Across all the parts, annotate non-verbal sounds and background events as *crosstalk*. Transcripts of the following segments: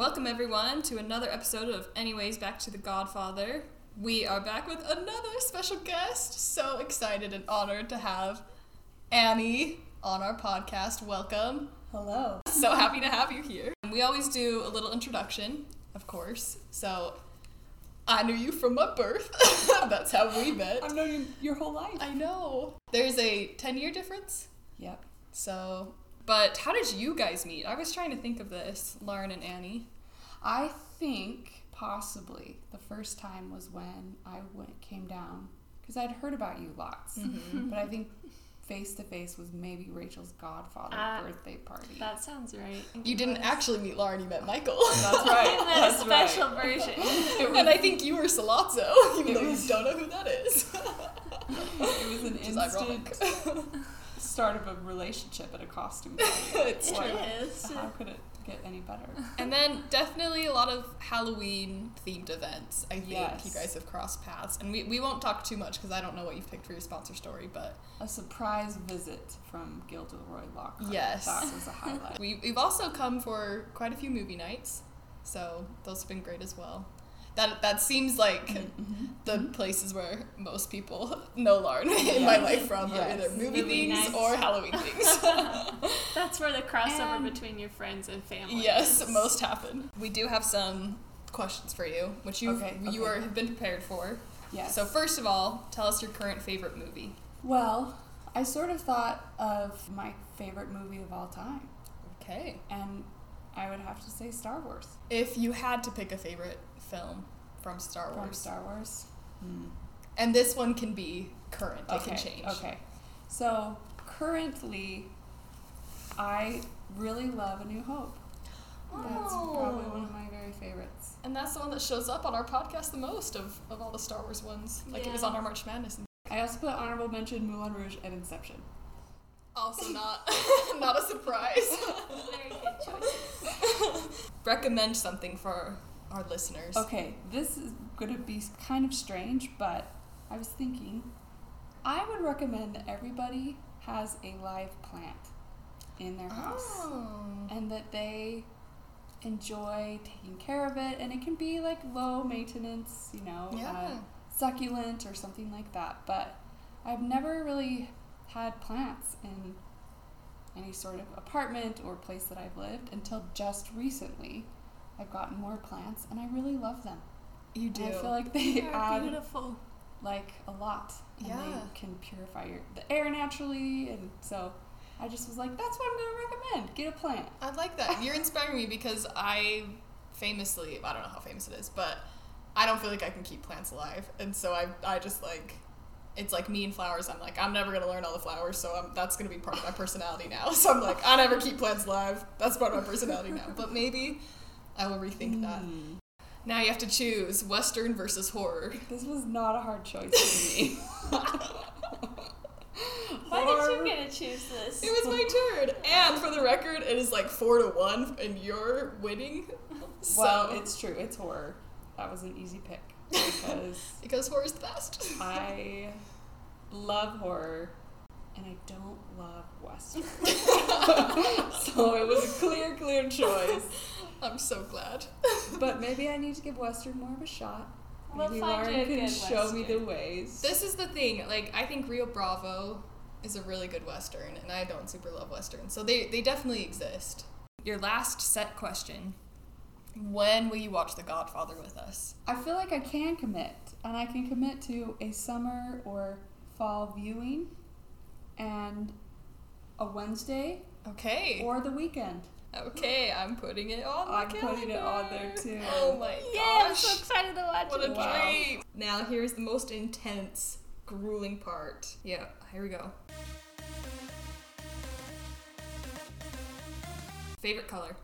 Welcome, everyone, to another episode of Anyways Back to the Godfather. We are back with another special guest. So excited and honored to have Annie on our podcast. Welcome. Hello. So happy to have you here. We always do a little introduction, of course. So I knew you from my birth. *laughs* That's how we met. I've known you your whole life. I know. There's a 10 year difference. Yep. So, but how did you guys meet? I was trying to think of this, Lauren and Annie. I think possibly the first time was when I went came down because I'd heard about you lots, Mm-hmm. but I think face to face was maybe Rachel's Godfather Ah, birthday party. That sounds right. You didn't actually meet Lauren, you met Michael. *laughs* That's right. *laughs* In the That's special right. version. *laughs* and I think you were Sollozzo, even though you don't know who that is. It was an instant ironic. Start of a relationship at a costume party. *laughs* it's true. is. How could it get any better? And then definitely a lot of Halloween themed events. I think Yes. you guys have crossed paths. And we, we won't talk too much because I don't know what you've picked for your sponsor story, but A surprise visit from Gilderoy Lockhart. Yes. That was a highlight. *laughs* we, we've also come for quite a few movie nights. So those have been great as well. That, that seems like Mhm. the mm-hmm. places where most people *laughs* know Lauren in my life from, uh, are Yes. either movie Movie things nights. or Halloween things. *laughs* That's where the crossover And- between your friends and family. yes, is. most happen. We do have some questions for you, which you Okay, you okay. are have been prepared for. Yes. So first of all, tell us your current favorite movie. Well, I sort of thought of my favorite movie of all time, Okay. and I would have to say Star Wars. If you had to pick a favorite film from Star Wars. From Star Wars. Hmm. and this one can be current, it Okay. can change. Okay. So currently, I really love A New Hope. That's oh. probably one of my very favorites. And that's the one that shows up on our podcast the most of, of all the Star Wars ones. Like it was on our March Madness. And I also put honorable mention Moulin Rouge and Inception. Also not *laughs* not a surprise. Very good choices. Recommend something for our listeners. Okay, this is going to be kind of strange, but I was thinking I would recommend that everybody has a live plant in their house Oh. and that they enjoy taking care of it. And it can be like low maintenance, you know, Yeah. uh, succulent or something like that. But I've never really had plants in any sort of apartment or place that I've lived until just recently. I've gotten more plants and I really love them. You And do. I feel like *laughs* they They're add beautiful. like a lot, and Yeah. they can purify your the air naturally, and so I just was like, that's what I'm gonna recommend. Get a plant. I like that. You're *laughs* inspiring me because I famously, I don't know how famous it is, but I don't feel like I can keep plants alive. And so I, I just like, it's like me and flowers. I'm like, I'm never going to learn all the flowers. So I'm, that's going to be part of my personality now. *laughs* So I'm like, I never keep plants alive. That's part of my personality now. But maybe I will rethink that. Mm. Now you have to choose Western versus horror. This was not a hard choice for me. *laughs* *laughs* Why did you get to choose this? It was my turn. And for the record, it is like four to one, and you're winning. So, Well, it's true. It's horror. That was an easy pick because *laughs* because horror is the best. I *laughs* love horror and I don't love western. *laughs* so it was a clear, clear choice. I'm so glad. But maybe I need to give western more of a shot. We'll Maybe find Lauren can good show me the ways. This is the thing. Like, I think Rio Bravo is a really good Western, and I don't super love Westerns. So they, they definitely exist. Your last set question When will you watch The Godfather with us? I feel like I can commit, and I can commit to a summer or fall viewing, and a Wednesday Okay. or the weekend. Okay, I'm putting it on the I'm putting it on there, too. Oh my Yeah, I'm so excited to watch What a it. Wow. dream. Now, here's the most intense, grueling part. Yeah, here we go. Favorite color?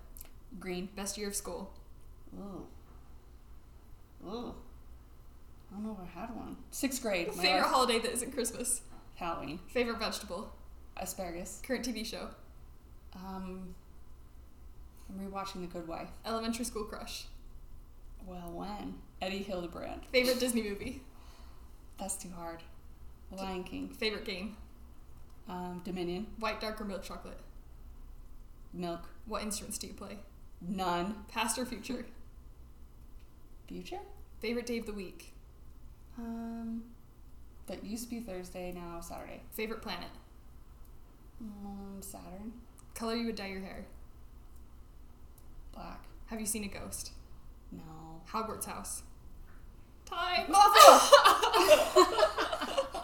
Green. Best year of school? Ooh. Ooh. I don't know if I had one. Sixth grade. Favorite life- holiday that isn't Christmas? Halloween. Favorite vegetable? Asparagus. Current TV show? Um, I'm rewatching The Good Wife. Elementary school crush? Well, when? Eddie Hildebrand. Favorite Disney movie? That's too hard. Lion King. Favorite game? Um, Dominion. White, dark, or milk chocolate? Milk. What instruments do you play? None. Past or future? Future? Favorite day of the week? Um, that used to be Thursday, now Saturday. Favorite planet? Um, Saturn. Color you would dye your hair? Black. Have you seen a ghost? No. Hogwarts house? Time! *laughs*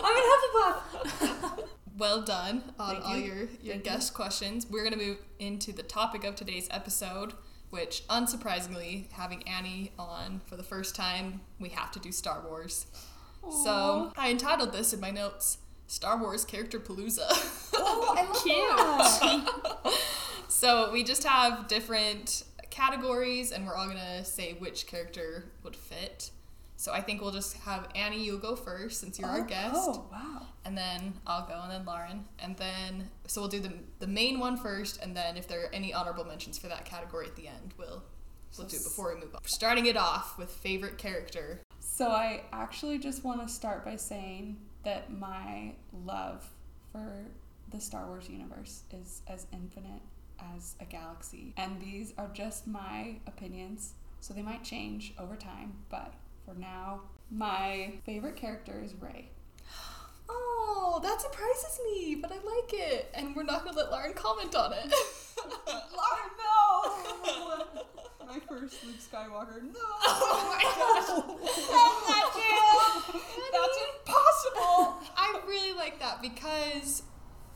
I'm in Hufflepuff! *laughs* Well done on Thank all you. your, your Thank you. guest questions. We're going to move into the topic of today's episode, which, unsurprisingly, having Annie on for the first time, we have to do Star Wars. So I entitled this in my notes Star Wars Character Palooza. Oh, I love Cute. *laughs* that. *laughs* so we just have different categories and we're all gonna say which character would fit. So I think we'll just have Annie, you go first since you're our Oh, guest. Oh, wow. And then I'll go and then Lauren. And then so we'll do the the main one first and then if there are any honorable mentions for that category at the end, we'll we'll do it before we move on. Starting it off with favorite character. So I actually just want to start by saying that my love for the Star Wars universe is as infinite as a galaxy. And these are just my opinions, so they might change over time, but for now, my favorite character is Rey. *gasps* Oh, that surprises me, but I like it. And we're not gonna let Lauren comment on it. *laughs* Lauren, no! *laughs* my first Luke Skywalker, no! *laughs* Oh my gosh! That's not true! That's impossible! I really like that because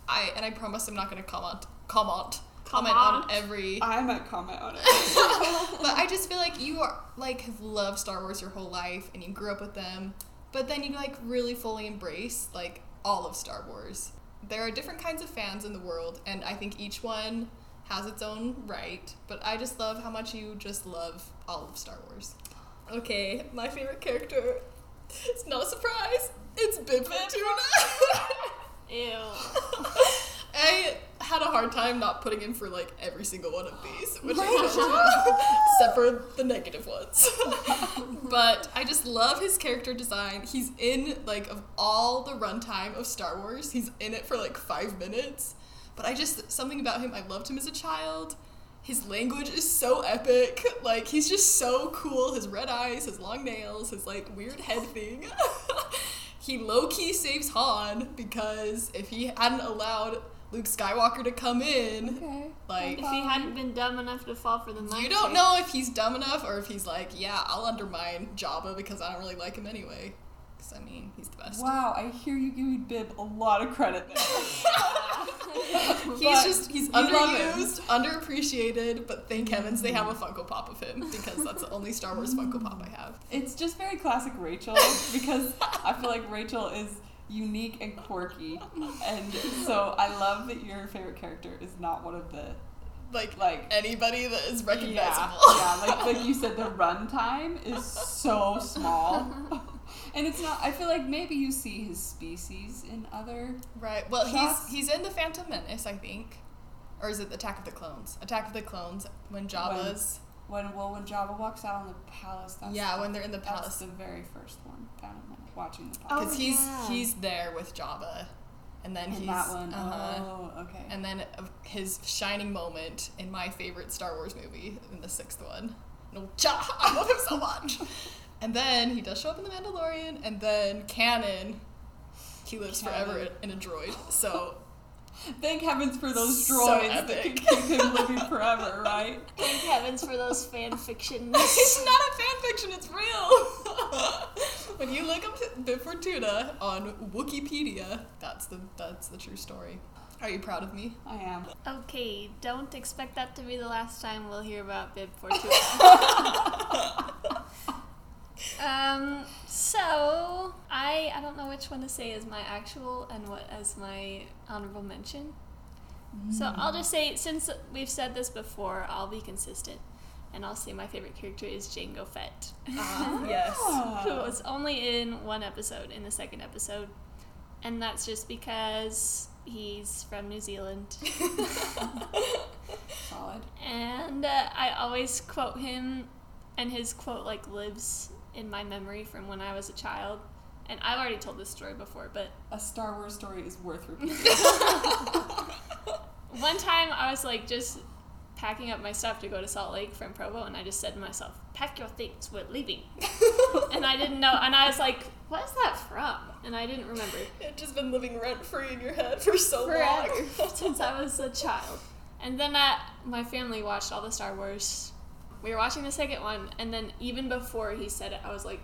I and I promise I'm not gonna comment comment comment on Comment. every I might comment on it. *laughs* but I *laughs* just feel like you are like have loved Star Wars your whole life and you grew up with them, but then you like really fully embrace like all of Star Wars. There are different kinds of fans in the world, and I think each one has its own right. But I just love how much you just love all of Star Wars. Okay, my favorite character. It's not a surprise. It's Bib Fortuna. *laughs* Ew. *laughs* I had a hard time not putting in for like every single one of these, which I *laughs* except for the negative ones. *laughs* but I just love his character design. He's in like of all the runtime of Star Wars, he's in it for like five minutes. But I just something about him. I loved him as a child. His language is so epic. Like he's just so cool. His red eyes, his long nails, his like weird head thing. He low key saves Han because if he hadn't allowed Luke Skywalker to come in, Okay. like If he hadn't been dumb enough to fall for the knife. you don't know if he's dumb enough or if he's like, yeah, I'll undermine Jabba because I don't really like him anyway. Because I mean, he's the best. Wow, I hear you giving Bib a lot of credit there. *laughs* He's just he's you love underused, underappreciated, but thank mm-hmm. heavens they have a Funko Pop of him because that's the only Star Wars Funko Pop I have. It's just very classic Rachel because I feel like Rachel is unique and quirky, and so I love that your favorite character is not one of the Like like. anybody that is Yeah, recognizable. yeah, like like you said, the *laughs* runtime is so small, *laughs* and it's not. I feel like maybe you see his species in other. Right. Well, Shots? he's he's in the Phantom Menace, I think, or is it Attack of the Clones? Attack of the Clones when Jabba's When well, when Jabba walks out in the palace, that's yeah when they're in the that's palace the very first one. Phantom Menace, watching the Oh, palace. because he's yeah. he's there with Jabba, and then in he's that one. uh-huh. Oh, okay. And then his shining moment in my favorite Star Wars movie, in the sixth one. No, cha! I love him so much. *laughs* and then he does show up in The Mandalorian, and then canon, he lives forever in a droid. So *laughs* Thank heavens for those So droids that can keep him living *laughs* forever, right? Thank heavens for those fan fictions. *laughs* it's not a fan fiction; it's real. when you look up Bib Fortuna on Wikipedia, that's the that's the true story. Are you proud of me? I am. Okay, don't expect that to be the last time we'll hear about Bib Fortuna. um, so I I don't know which one to say as my actual and what as my honorable mention. So I'll just say since we've said this before, I'll be consistent, and I'll say my favorite character is Jango Fett. Ah, *laughs* yes. who was only in one episode, in the second episode. And that's just because he's from New Zealand. *laughs* Solid. and uh, I always quote him, and his quote like lives in my memory from when I was a child. And I've already told this story before, but A Star Wars story is worth repeating. *laughs* *laughs* one time I was like just packing up my stuff to go to Salt Lake from Provo, and I just said to myself, "Pack your things, we're leaving." *laughs* and I didn't know, and I was like, "What is that from?" And I didn't remember It's just been living rent free in your head for so forever long. since I was a child. And then my family watched all the Star Wars. We were watching the second one, and then even before he said it, I was like,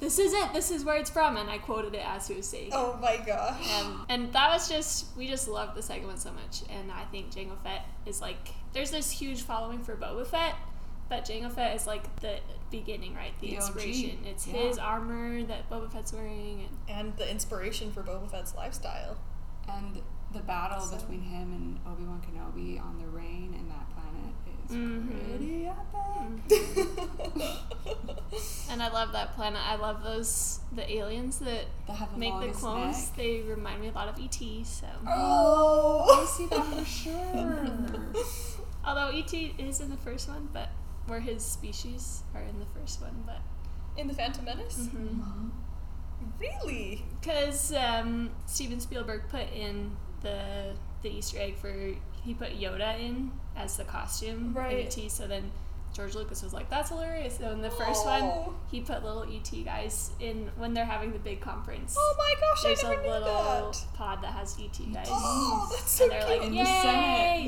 "This is it. This is where it's from." And I quoted it as he was saying. oh my gosh. And, and that was just we just loved the segment so much and i think jango fett is like there's this huge following for boba fett but jango fett is like the beginning right the, The OG, inspiration it's yeah. his armor that boba fett's wearing and and the inspiration for Boba Fett's lifestyle. And the battle So- between him and Obi Wan Kenobi on the rain and that planet is Mhm. pretty epic. and i love that planet i love those the aliens that They have the make the clones neck. they remind me a lot of et so Oh, I see that for sure. *laughs* although et is in the first one but where his species are in the first one but In the Phantom Menace? mhm. Really? Because um, Steven Spielberg put in the the Easter egg for he put Yoda in as the costume Right. in ET. So then George Lucas was like, "That's hilarious." So in the first one, Oh. he put little ET guys in when they're having the big conference. Oh my gosh, There's I a never knew little that. pod that has ET guys, Oh, that's so and they're cute. like, In "Yay!"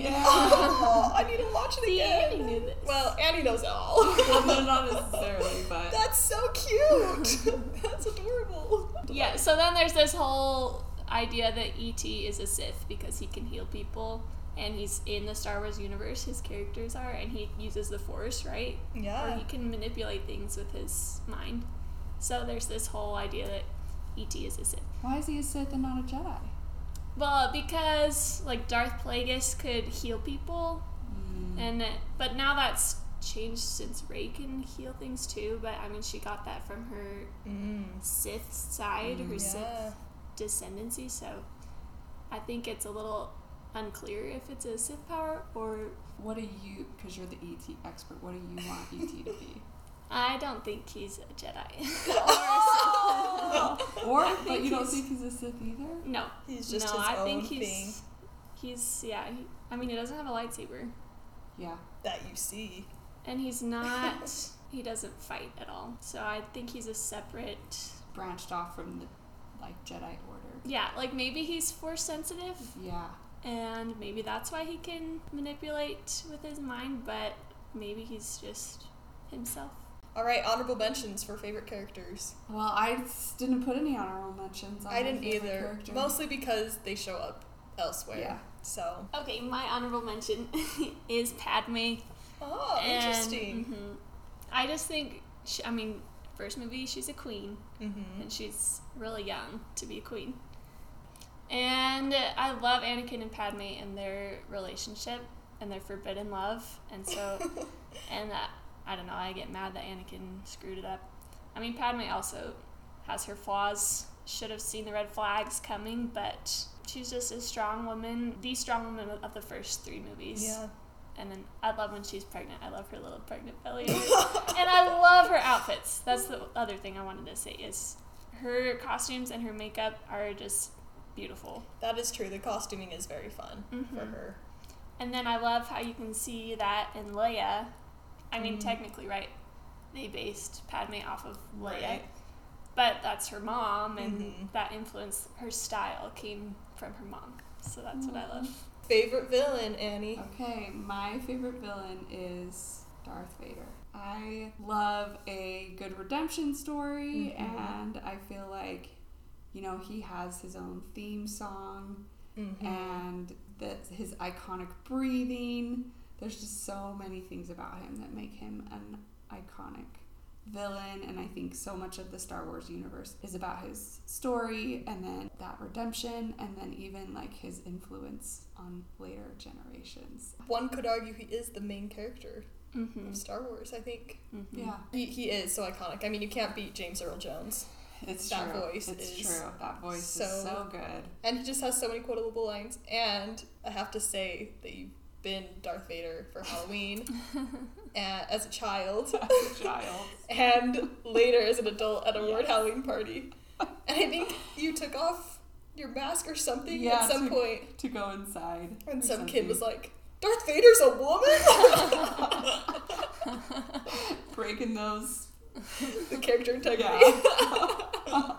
the yeah. *laughs* Oh, I need to watch it See, again. Annie knew this. Well, Annie knows it all. well, no, not *laughs* necessarily, but That's so cute. *laughs* That's adorable. Yeah, so then there's this whole idea that E.T. is a Sith because he can heal people and he's in the Star Wars universe, his characters are, and he uses the Force, right? Yeah. Or he can manipulate things with his mind. So there's this whole idea that E.T. is a Sith. why is he a Sith and not a Jedi? Well, because like Darth Plagueis could heal people, Mm. and but now that's changed since Rey can heal things too. But I mean, she got that from her Mm. Sith side, her Sith descendancy, so I think it's a little unclear if it's a Sith power or What do you, because you're the ET expert, what do you want ET to be? *laughs* I don't think he's a Jedi. Oh. *laughs* *laughs* Or, but you don't think he's a Sith either? no, He's just no, his I own think he's thing he's yeah. He, I mean, he doesn't have a lightsaber, Yeah. that you see. And he's not. he doesn't fight at all. So I think he's a separate. Branched off from the, like, Jedi Order. Yeah, like maybe he's force sensitive, Yeah. and maybe that's why he can manipulate with his mind. But maybe he's just himself. All right, honorable mentions for favorite characters. Well, I didn't put any honorable mentions on I didn't either, character. mostly because they show up elsewhere. Yeah. So. Okay, my honorable mention *laughs* is Padme. Oh, And, interesting. mhm. I just think, she, I mean, first movie, she's a queen, Mm-hmm. and she's really young to be a queen. And I love Anakin and Padme and their relationship and their forbidden love. And so, *laughs* and uh, I don't know, I get mad that Anakin screwed it up. I mean, Padme also has her flaws, should have seen the red flags coming, but she's just a strong woman, the strong woman of the first three movies. Yeah. And then I love when she's pregnant. I love her little pregnant belly. *laughs* and I love her outfits. That's the other thing I wanted to say is her costumes and her makeup are just beautiful. That is true. The costuming is very fun for Mhm. her. And then I love how you can see that in Leia. I mean, Mhm. technically, right? They based Padme off of Leia, Right. but that's her mom, and Mhm. that influence, her style came from her mom. So that's what I love. Favorite villain, Annie. Okay, my favorite villain is Darth Vader. I love a good redemption story, Mhm. and I feel like, you know, he has his own theme song Mm-hmm. and the, his iconic breathing. There's just so many things about him that make him an iconic villain, and I think so much of the Star Wars universe is about his story and then that redemption, and then even like his influence on later generations. One could argue he is the main character Mm-hmm. of Star Wars. I think Yeah, he, he is so iconic. I mean, you can't beat James Earl Jones, it's That true. voice it's is true. That voice so- is so good. and he just has so many quotable lines. And I have to say that you've been Darth Vader for *laughs* Halloween, and, *laughs* as a child, As a child. *laughs* and later as an adult at a ward Halloween party. And *laughs* I think you took off your mask or something Yeah, at some to- point, to go inside. and some kid was like, Darth Vader's a woman? *laughs* Breaking those. the character integrity. Yeah.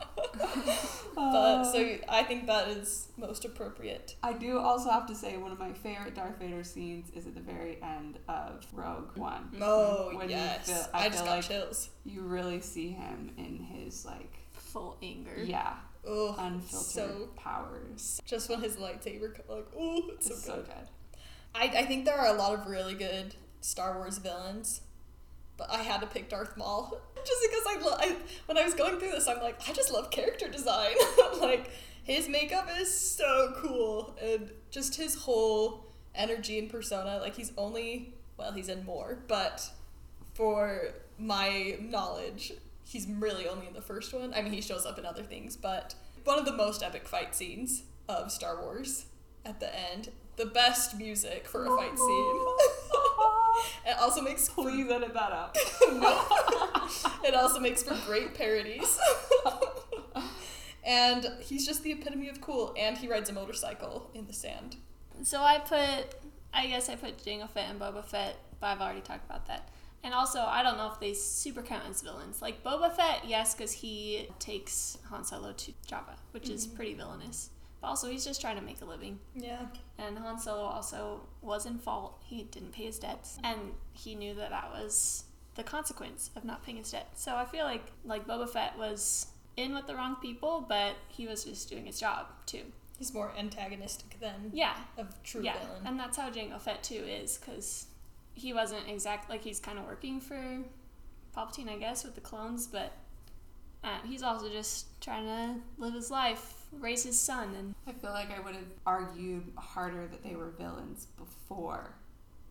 But so uh. I think that is most appropriate. I do also have to say one of my favorite Darth Vader scenes is at the very end of Rogue One. Oh When you yes, feel- I, I just feel got like- chills. You really see him in his like Full anger. yeah Oh, unfiltered so powers. just when his lightsaber, co- like, oh, it's so good. so good. I, I think there are a lot of really good Star Wars villains, but I had to pick Darth Maul *laughs* just because I, lo- I when I was going through this, I'm like, I just love character design. *laughs* like his makeup is so cool, and just his whole energy and persona. Like he's only well, he's in more, but for my knowledge, he's really only in the first one. I mean, he shows up in other things, but one of the most epic fight scenes of Star Wars at the end. The best music for a fight scene. *laughs* it also makes for, Please edit that out. *laughs* it also makes for great parodies. *laughs* and he's just the epitome of cool. And he rides a motorcycle in the sand. So I put, I guess I put Jango Fett and Boba Fett, but I've already talked about that. And also, I don't know if they super count as villains. Like Boba Fett, yes, because he takes Han Solo to Jabba, which is mm-hmm. pretty villainous. But also, he's just trying to make a living. Yeah. And Han Solo also was in fault. He didn't pay his debts, and he knew that that was the consequence of not paying his debt. So I feel like like Boba Fett was in with the wrong people, but he was just doing his job too. He's more antagonistic than Yeah, a true yeah, villain. and that's how Jango Fett too is, because he wasn't exact like he's kind of working for Palpatine, I guess, with the clones, but uh, he's also just trying to live his life, raise his son, and I feel like I would have argued harder that they were villains before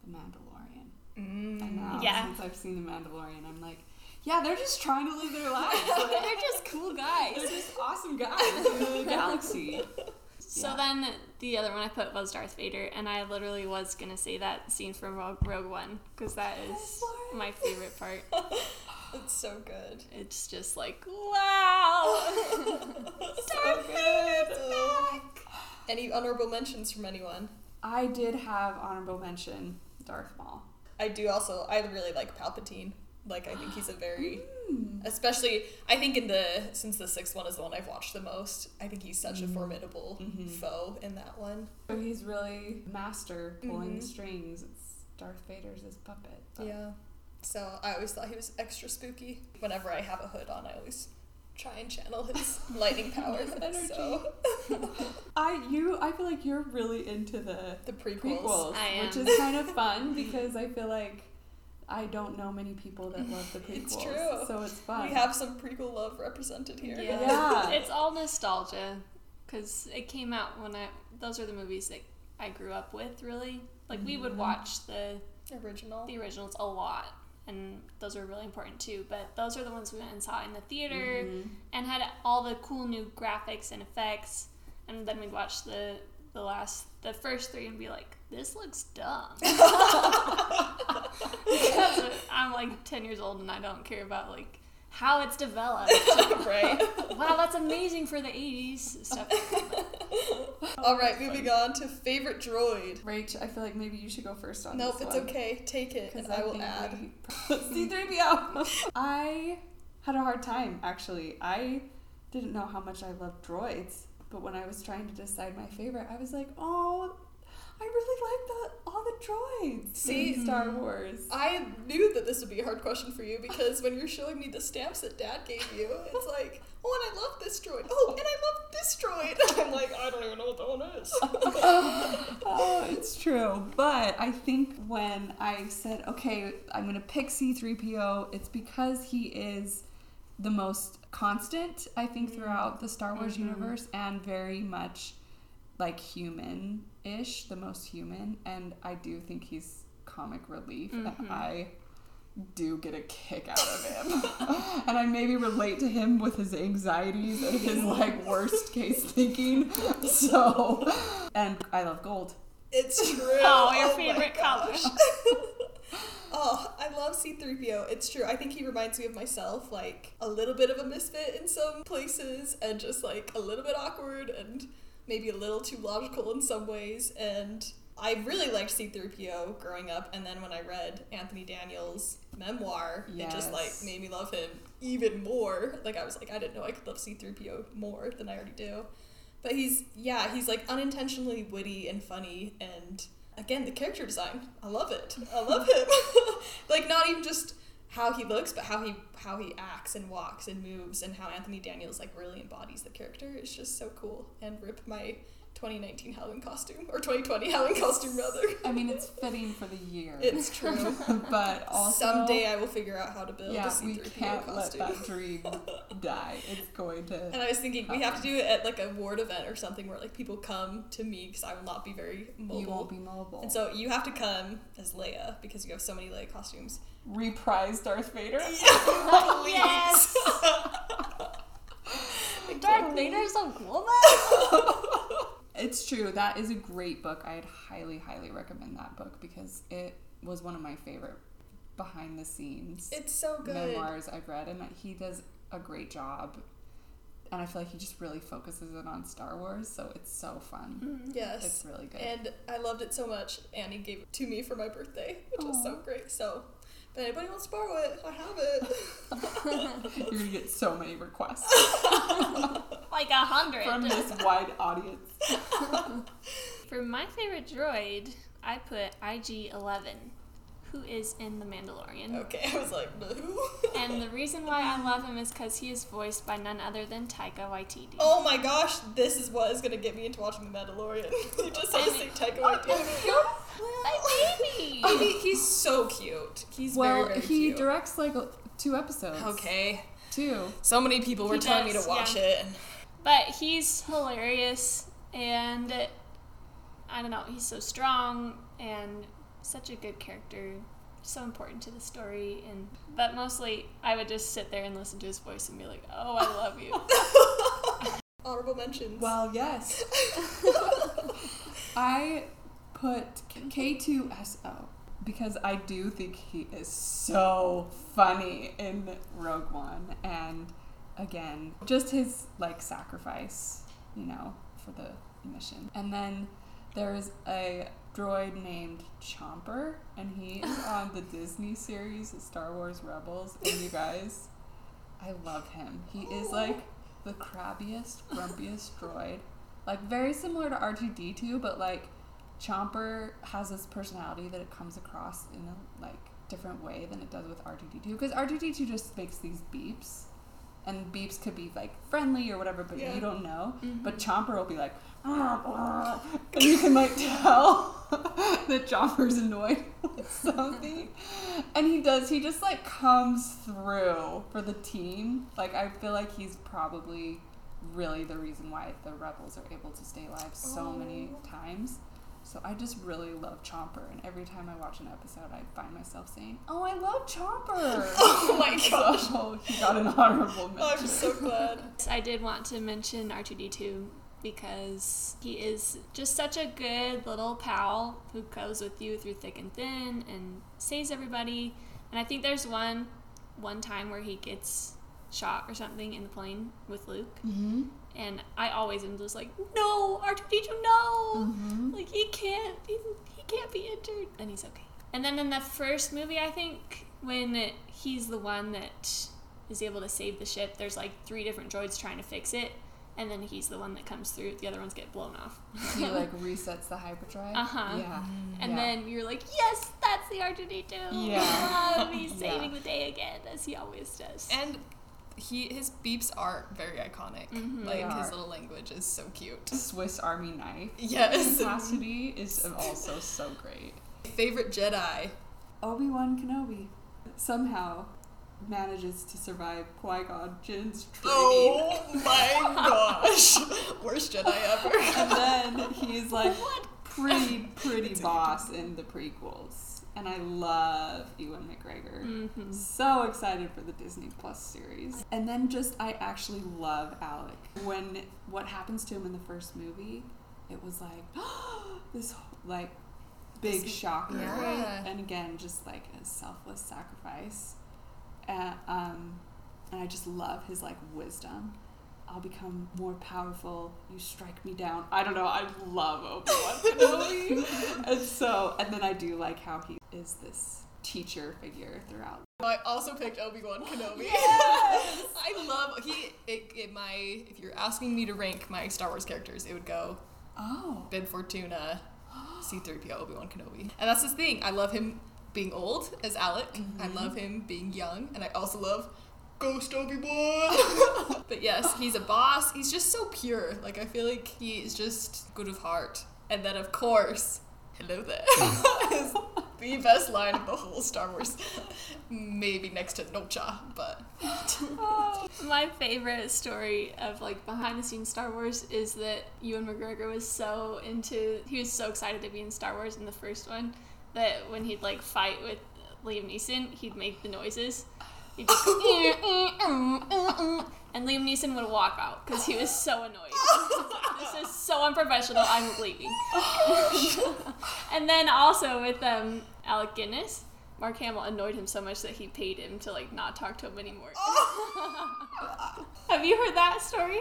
the Mandalorian. And Mm. now, Yeah. since I've seen the Mandalorian, I'm like, yeah, they're just trying to live their lives. Like, they're *laughs* just cool guys. they're just awesome guys in the galaxy. *laughs* So Yeah. then the other one I put was Darth Vader, and I literally was gonna say that scene from Rogue, Rogue One because that is my favorite part. *laughs* It's so good. It's just like wow, *laughs* so good. Any honorable mentions from anyone? I did have honorable mention Darth Maul. I do also. I really like Palpatine. Like I think he's a very, *gasps* Hmm. especially I think in the since the sixth one is the one I've watched the most. I think he's such a formidable Mhm. foe in that one. So he's really master pulling Mhm. strings. It's Darth Vader's his puppet. but- Yeah. So I always thought he was extra spooky. Whenever I have a hood on, I always try and channel his *laughs* lightning power. His energy. So *laughs* I you I feel like you're really into the the prequels. prequels, I which is kind of fun *laughs* because I feel like I don't know many people that love the prequels. It's true. So it's fun. We have some prequel love represented here. Yeah. Yeah. it's all nostalgia because it came out when I. Those are the movies that I grew up with. Really, like we would Mhm. watch the Original. the originals a lot, and those were really important too. But those are the ones we went and saw in the theater. Mhm. and had all the cool new graphics and effects and then we'd watch the the last the first three and be like this looks dumb *laughs* because i'm like 10 years old and i don't care about like how it's developed *laughs* right. wow that's amazing for the 80s stuff All right, moving on to favorite droid. Rach, I feel like maybe you should go first on Nope, this it's one. okay. Take it, and I, will add. *laughs* *laughs* C3PO. I had a hard time actually. I didn't know how much I loved droids, but when I was trying to decide my favorite, I was like, oh, I really like the all the droids. See? in Star Wars. I knew that this would be a hard question for you because when you're showing me the stamps that Dad gave you, it's *laughs* like, oh, and I love this droid. Oh, and I love this droid. *laughs* I'm like, I don't even know what that one is. *laughs* oh, it's true. But I think when I said, okay, I'm going to pick C3PO, it's because he is the most constant, I think, throughout the Star Wars Mhm. universe and very much like human ish, the most human. And I do think he's comic relief. Mhm. And I do get a kick out of him. *laughs* and I maybe relate to him with his anxieties and his like worst case thinking. So, and I love gold. It's *laughs* true. Oh, your my favorite color. *laughs* oh, I love C3PO. It's true. I think he reminds me of myself, like a little bit of a misfit in some places and just like a little bit awkward and maybe a little too logical in some ways. And I really liked C3PO growing up, and then when I read Anthony Daniels' memoir, it just like made me love him even more. Like I was like, I didn't know I could love C3PO more than I already do. But he's yeah, he's like unintentionally witty and funny and again the character design. I love it. I love him. *laughs* like not even just how he looks, but how he how he acts and walks and moves and how Anthony Daniels like really embodies the character is just so cool. And rip my 2019 Halloween costume or 2020 Halloween costume rather. I mean, it's fitting for the year. It's true. *laughs* but also Someday I will figure out how to build a yeah, C3PO we can't let that dream *laughs* die. It's going to. And I was thinking we have to do it at like a ward event or something where like people come to me because I will not be very mobile. You won't be mobile. And so you have to come as Leia because you have so many Leia costumes. reprise Darth Vader. *laughs* Yes! Darth Vader's a woman? It's true. That is a great book. I'd highly, highly recommend that book because it was one of my favorite behind the scenes It's so good. memoirs I've read, and he does a great job. And I feel like he just really focuses it on Star Wars, so it's so fun. Mm-hmm. Yes. It's really good. And I loved it so much. Annie gave it to me for my birthday, which was so great. So, if anybody wants to borrow it, I have it. *laughs* You're gonna get so many requests *laughs* Like a hundred. from this wide audience. *laughs* For my favorite droid, I put IG 11, who is in The Mandalorian. okay, I was like, no. *laughs* And the reason why I love him is because he is voiced by none other than Taika Waititi. Oh my gosh, this is what is gonna get me into watching The Mandalorian. *laughs* you just had to say Taika oh, Waititi. Oh, *laughs* my baby! He- he's so cute. He's well, very, very he cute. directs like two episodes. Okay. Two. So many people were He telling me to watch yeah. it. But he's hilarious and I don't know, he's so strong and such a good character, so important to the story and but mostly I would just sit there and listen to his voice and be like, "Oh, I love you." *laughs* honorable mentions. Well, yes. *laughs* I put K2SO because I do think he is so funny in Rogue One and again, just his like sacrifice, you know, for the mission. And then there's a droid named Chomper and he is on the Disney series Star Wars Rebels and you guys I love him. He is like the crabbiest, grumpiest droid. Like very similar to R2D2, but like Chomper has this personality that it comes across in a like different way than it does with R2D2 because R2D2 just makes these beeps. And beeps could be like friendly or whatever, but Yeah. you don't know. Mm-hmm. But Chomper will be like, and you can like *laughs* tell *laughs* that Chomper's annoyed *laughs* with something. And he does, he just like comes through for the team. Like, I feel like he's probably really the reason why the Rebels are able to stay alive so many Oh. times. So I just really love Chomper, and every time I watch an episode, I find myself saying, "Oh, I love Chomper." *laughs* Oh *laughs* my gosh. *laughs* So he got an honorable mention. I'm so glad. I did want to mention R2D2 because he is just such a good little pal who goes with you through thick and thin and saves everybody. And I think there's one one time where he gets shot or something in the plane with Luke, Mm-hmm. And I always am just like, no, R2D2, no, Mm-hmm. like he can't, he, he can't be injured, and he's okay. And then in the first movie, I think when he's the one that is able to save the ship, there's like three different droids trying to fix it, and then he's the one that comes through. The other ones get blown off. He *laughs* like resets the hyperdrive. Uh-huh. Yeah. And Yeah. then you're like, yes, that's the R2D2. Yeah. I love he's Yeah. saving the day again, as he always does. And he his beeps are very iconic. Mhm. Like his little language is so cute. Swiss Army knife *laughs* Yes. capacity is *laughs* also so great. Favorite Jedi. Obi Wan Kenobi somehow manages to survive Qui Gon Jinn's training. Oh my gosh. *laughs* Worst Jedi ever. And then he's like What? pretty, pretty boss in the prequels. And I love Ewan McGregor. Mm-hmm. So excited for the Disney Plus series. And then just I actually love Alec. When what happens to him in the first movie, it was like *gasps* this like big This- shocker. Yeah. And again, just like a selfless sacrifice. Uh, um, and I just love his like wisdom. I'll become more powerful. You strike me down. I don't know. I love Obi Wan Kenobi, *laughs* and so and then I do like how he is this teacher figure throughout. I also picked Obi Wan Kenobi. Yes! *laughs* I love he. It, it, my if you're asking me to rank my Star Wars characters, it would go Oh, Ben Fortuna, C-3PO, Obi Wan Kenobi, and that's his thing. I love him being old as Alec. I mm-hmm. love him being young, and I also love Ghost Obi Wan. *laughs* but yes, he's a boss. He's just so pure. Like I feel like he is just good of heart. And then of course, hello there *laughs* is the best line of the whole Star Wars. Maybe next to Nocha, but *laughs* My favorite story of like behind the scenes Star Wars is that Ewan McGregor was so into he was so excited to be in Star Wars in the first one that when he'd like fight with Liam Neeson, he'd make the noises. He'd just go, and Liam Neeson would walk out because he was so annoyed. *laughs* this is so unprofessional. I'm leaving. *laughs* and then also with um, Alec Guinness, Mark Hamill annoyed him so much that he paid him to like not talk to him anymore. *laughs* Have you heard that story?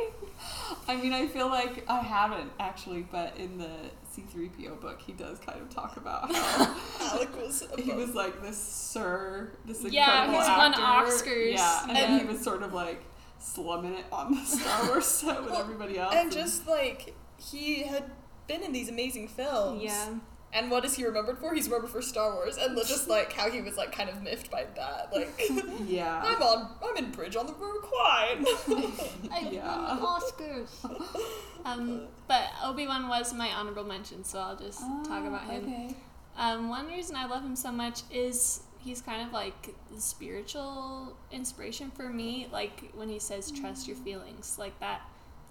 I mean, I feel like I haven't actually, but in the C3PO book, he does kind of talk about *laughs* how Alec was. he was like this sir, this Yeah, incredible he's won actor. Oscars. Yeah, and And- then he was sort of like slumming it on the Star *laughs* Wars set with everybody else. and just like he had been in these amazing films. Yeah. And what is he remembered for? He's remembered for Star Wars, and just like how he was like kind of miffed by that. Like, *laughs* yeah, I'm on, I'm in Bridge on the River Kwai. I Yeah. won Oscars. um, but Obi Wan was my honorable mention, so I'll just talk about him. Oh, Okay. Um, one reason I love him so much is he's kind of like the spiritual inspiration for me. Like when he says trust your feelings, like that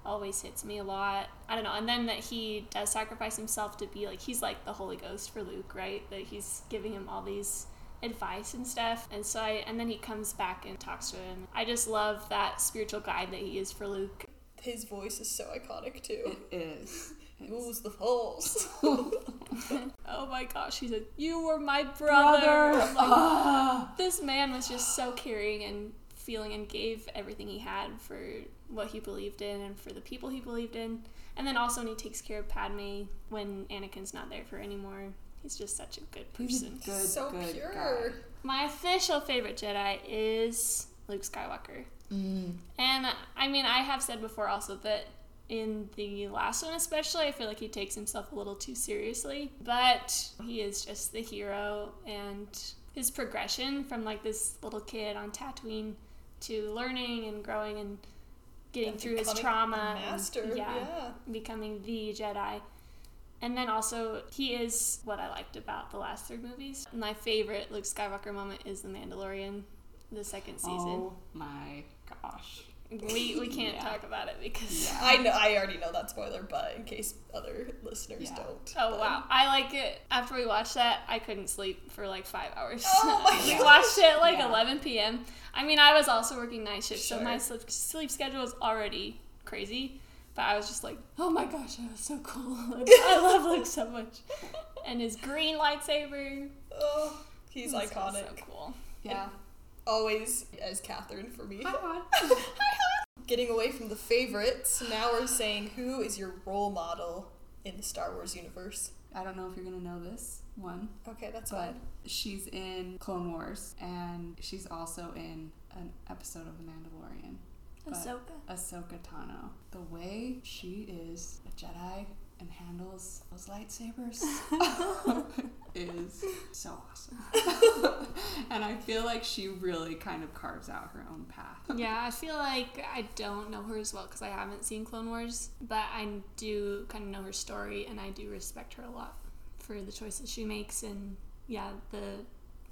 always hits me a lot. I don't know. And then that he does sacrifice himself to be like he's like the Holy Ghost for Luke, right? That he's giving him all these advice and stuff. And so I and then he comes back and talks to him. I just love that spiritual guide that he is for Luke. His voice is so iconic too. It is. *laughs* It's- Who's the false? *laughs* *laughs* Oh my gosh, he said, You were my brother. Brother. Like, Ah. this man was just so caring and feeling and gave everything he had for what he believed in and for the people he believed in. And then also when he takes care of Padme when Anakin's not there for her anymore. He's just such a good He's person. good, so good pure. guy. My official favorite Jedi is Luke Skywalker. Mm. And I mean, I have said before also that in the last one, especially, I feel like he takes himself a little too seriously. But he is just the hero, and his progression from like this little kid on Tatooine to learning and growing and getting through his trauma, and- master. yeah, yeah. becoming the Jedi. And then also, he is what I liked about the last three movies. My favorite Luke Skywalker moment is The Mandalorian, the second season. Oh my gosh. We we can't Yeah. talk about it because Yeah. *laughs* I know. I already know that spoiler, but in case other listeners Yeah. don't. Oh wow, I like it. After we watched that, I couldn't sleep for like five hours. Oh my *laughs* we gosh. watched it at like Yeah. 11 p.m. I mean, I was also working night shift, so my sleep, sleep schedule was already crazy. But I was just like, oh my gosh, that was so cool. *laughs* I love Luke so much, and his green lightsaber. Oh, he's iconic. So cool. Yeah. Always as Catherine for me. *laughs* Hi, hon. Getting away from the favorites, now we're saying who is your role model in the Star Wars universe? I don't know if you're gonna know this one, Okay, that's but fine. she's in Clone Wars, and she's also in an episode of The Mandalorian. Ahsoka. Ahsoka Tano. The way she is a Jedi and handles those lightsabers *laughs* is so awesome. *laughs* and I feel like she really kind of carves out her own path. Yeah, I feel like I don't know her as well because I haven't seen Clone Wars, but I do kind of know her story and I do respect her a lot for the choices she makes and yeah, the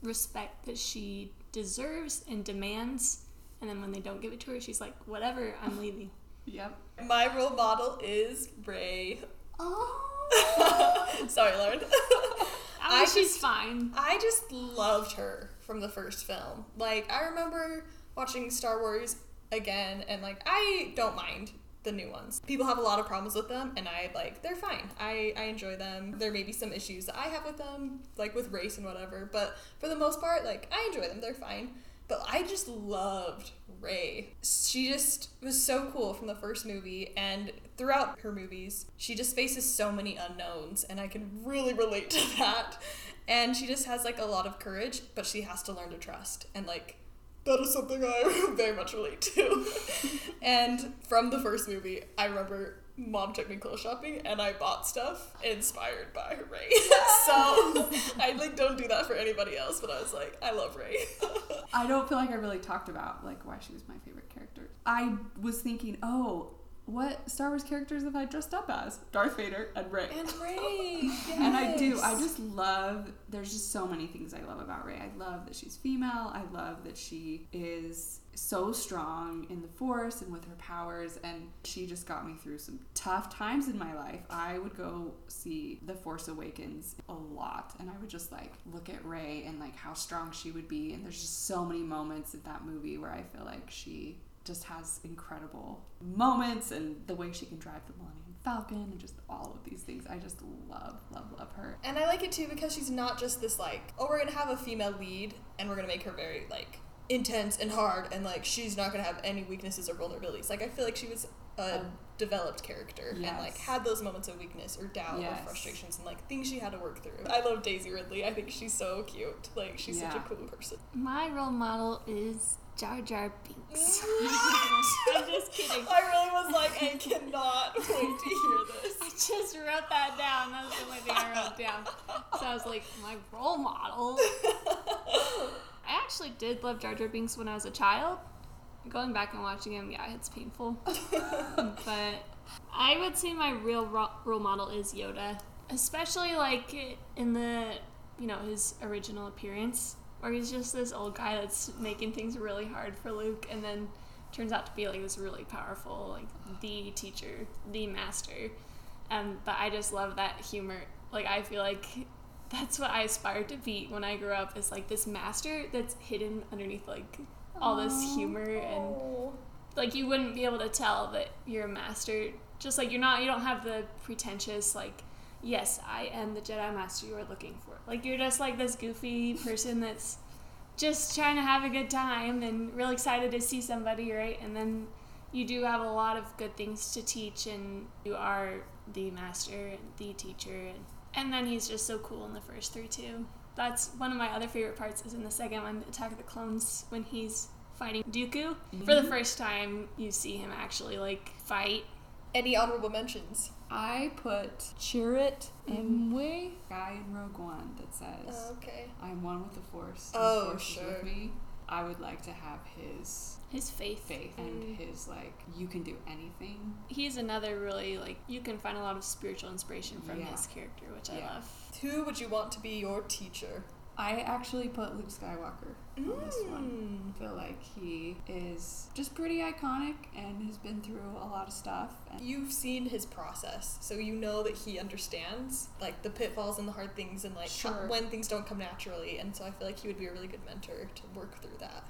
respect that she deserves and demands. And then when they don't give it to her, she's like, whatever, I'm leaving. Yep. My role model is Rey. Oh. *laughs* Sorry, Lauren. *laughs* I mean, she's just- fine. I just loved her from the first film. Like, I remember watching Star Wars again, and like, I don't mind the new ones. People have a lot of problems with them, and I like, they're fine. I, I enjoy them. There may be some issues that I have with them, like with race and whatever, but for the most part, like, I enjoy them. They're fine. But I just loved Rey. She just was so cool from the first movie, and throughout her movies, she just faces so many unknowns, and I can really relate to *laughs* that. And she just has like a lot of courage, but she has to learn to trust. And like, that is something I *laughs* very much relate to. *laughs* and from the first movie, I remember mom took me clothes shopping and I bought stuff inspired by Rey. *laughs* so I like don't do that for anybody else, but I was like, I love Rey. *laughs* I don't feel like I really talked about like why she was my favorite character. I was thinking, oh, what Star Wars characters have I dressed up as? Darth Vader and Rey. and *laughs* Rey. And I do. I just love. There's just so many things I love about Rey. I love that she's female. I love that she is so strong in the Force and with her powers. And she just got me through some tough times in my life. I would go see The Force Awakens a lot, and I would just like look at Rey and like how strong she would be. And there's just so many moments in that movie where I feel like she just has incredible moments and the way she can drive the Millennium Falcon and just all of these things. I just love, love, love her. And I like it too because she's not just this like, oh, we're gonna have a female lead and we're gonna make her very like intense and hard and like she's not gonna have any weaknesses or vulnerabilities. Like I feel like she was a Um, developed character and like had those moments of weakness or doubt Yes. or frustrations and like things she had to work through. I love Daisy Ridley. I think she's so cute. Like she's such a cool person. My role model is Jar Jar Binks. *laughs* I'm I'm just kidding. I really was like, I cannot wait to hear this. I just wrote that down. That was the only thing I wrote down. So I was like, my role model. *laughs* I actually did love Jar Jar Binks when I was a child. Going back and watching him, yeah, it's painful. *laughs* but I would say my real ro- role model is Yoda, especially like in the, you know, his original appearance, where he's just this old guy that's making things really hard for Luke, and then turns out to be like this really powerful, like the teacher, the master. Um, but I just love that humor. Like I feel like that's what I aspired to be when I grew up. Is like this master that's hidden underneath like all this humor and like you wouldn't be able to tell that you're a master just like you're not you don't have the pretentious like yes i am the jedi master you are looking for like you're just like this goofy person that's just trying to have a good time and real excited to see somebody right? And then you do have a lot of good things to teach and you are the master and the teacher. And, and then he's just so cool in the first three too. That's one of my other favorite parts is in the second one attack of the clones when he's fighting dooku. For the mm-hmm. first time you see him actually like fight. Any honorable mentions? I put Chirrut Imwe, guy in Rogue One that says, okay. I'm one with the Force. and Oh, the Force is sure. with me. I would like to have his his faith faith Mm. and his, like, you can do anything. he's another really like you can find a lot of spiritual inspiration from Yeah. his character which i love Who would you want to be your teacher? I actually put Luke Skywalker on this one. Mm. I feel like he is just pretty iconic and has been through a lot of stuff. And You've seen his process, so you know that he understands like the pitfalls and the hard things and like how- when things don't come naturally. And so I feel like he would be a really good mentor to work through that.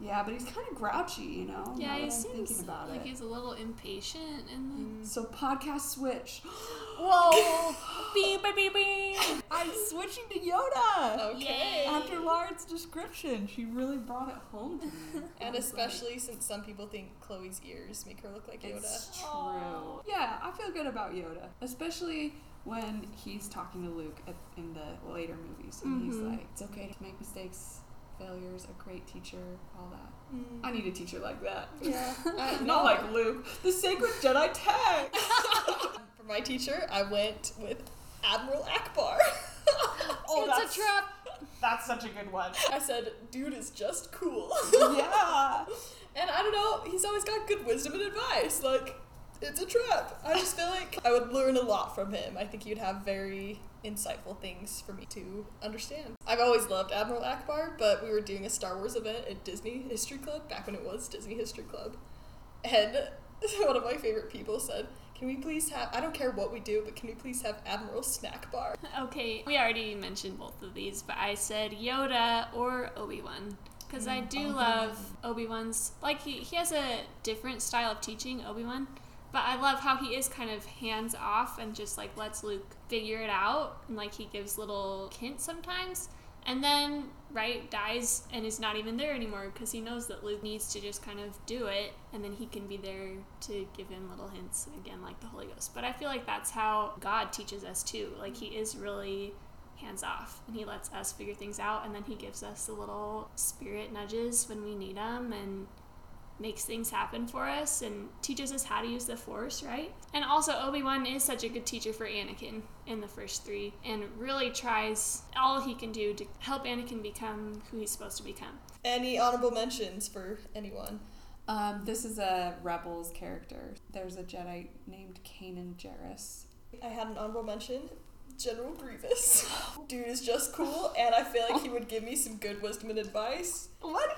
Yeah, but he's kind of grouchy, you know? yeah he I'm seems thinking about like it. he's a little impatient and So podcast switch. *gasps* whoa *laughs* beep beep beep beep I'm switching to Yoda. Okay. Yay. After Lauren's description, she really brought it home to me. *laughs* And was especially since some people think Chloe's ears make her look like like, Yoda. it's true. Aw. Yeah, I feel good about Yoda, especially when he's talking to Luke at, in the later movies, and he's Mhm. like, "It's okay to make mistakes. Failure's a great teacher. All that. Mm. I need a teacher like that. Yeah. *laughs* Not like *laughs* Luke, the sacred Jedi tag. *laughs* For my teacher, I went with Admiral Ackbar. it's a trap That's such a good one. I said, dude is just cool. yeah. And I don't know, he's always got good wisdom and advice. Like, it's a trap. I just feel like I would learn a lot from him. I think he'd have very insightful things for me to understand. I've always loved Admiral Ackbar, but we were doing a Star Wars event at Disney History Club back when it was Disney History Club. And *laughs* one of my favorite people said, Can we please have, I don't care what we do, but can we please have Admiral Snack Bar? *laughs* okay we already mentioned both of these but i said yoda or obi-wan because i do Obi-Wan. love obi-wan's like he, he has a different style of teaching obi-wan but i love how he is kind of hands off and just like lets luke figure it out. And like he gives little hints sometimes. And then, right, dies and is not even there anymore because he knows that Luke needs to just kind of do it. And then he can be there to give him little hints, again, like the Holy Ghost. But I feel like that's how God teaches us too. Like, he is really hands off and he lets us figure things out. And then he gives us the little spirit nudges when we need them and makes things happen for us and teaches us how to use the force, right? And also Obi-Wan is such a good teacher for Anakin in the first 3 and really tries all he can do to help Anakin become who he's supposed to become. Any honorable mentions for anyone? Um, this is a Rebels character. There's a Jedi named Kanan Jarrus. I had an honorable mention. General Grievous. *laughs* Dude is just cool, and I feel like he would give me some good wisdom and advice. What?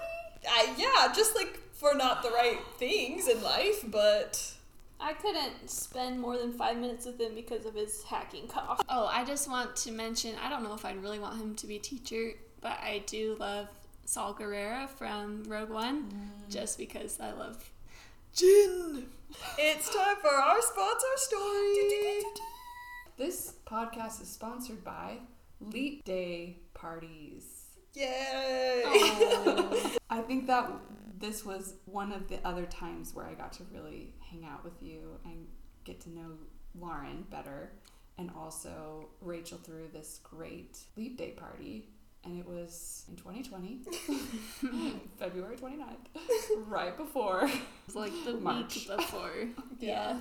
I yeah, just like for not the right things in life, but I couldn't spend more than five minutes with him because of his hacking cough. Oh, I just want to mention I don't know if I'd really want him to be a teacher, but I do love Saw Gerrera from Rogue One mm. just because I love Jyn. it's time for our sponsor story. This podcast is sponsored by Leap Day Parties. Yay! I think that this was one of the other times where I got to really hang out with you and get to know Lauren better. And also, Rachel through this great Leap Day party. And it was in 2020, *laughs* February 29th, right before. It's like the March. week before. *laughs* Yeah.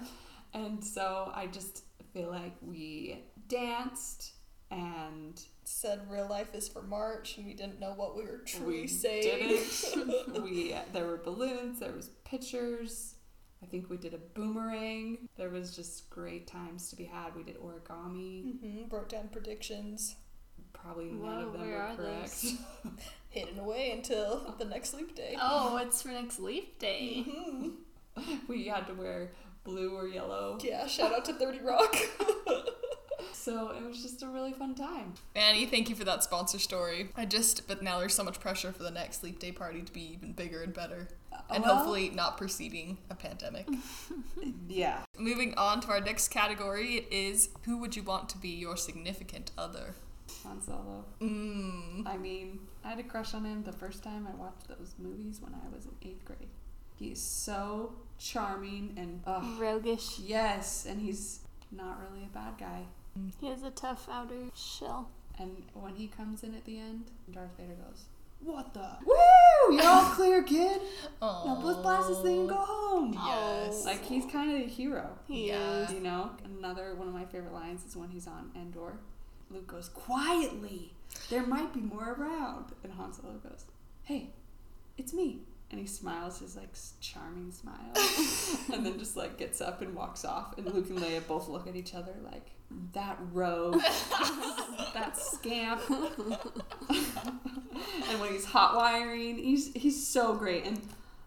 And so I just feel like we danced and Said real life is for March, and we didn't know what we were truly we saying. didn't. *laughs* we there were balloons, there was pictures. I think we did a boomerang. There was just great times to be had. We did origami. hmm Wrote down predictions, Probably none Whoa, of them were are correct. *laughs* hidden away until the next leap day. Oh, what's for next leap day? hmm *laughs* we had to wear blue or yellow. Yeah, shout out to 30 Rock. So it was just a really fun time. Annie, thank you for that sponsor story. I just, but now there's so much pressure for the next sleep day party to be even bigger and better. And Well, hopefully not preceding a pandemic. *laughs* yeah. Moving on to our next category, it is who would you want to be your significant other? Han Solo. Mm. I mean, I had a crush on him the first time I watched those movies when I was in eighth grade. He's so charming and ugh, Roguish. yes, and he's not really a bad guy. He has a tough outer shell. And when he comes in at the end, Darth Vader goes, "What the? Woo! You're all clear, kid. Now let's blast this thing and go home." Yes. Like he's kind of a hero. He Yeah. is. You know, another one of my favorite lines is when he's on Endor. Luke goes, "Quietly, there might be more around," and Han Solo goes, "Hey, it's me." And he smiles his like charming smile, *laughs* and then just like gets up and walks off. And Luke and Leia both look at each other like that rogue, *laughs* that scamp. *laughs* and when he's hot wiring, he's he's so great. And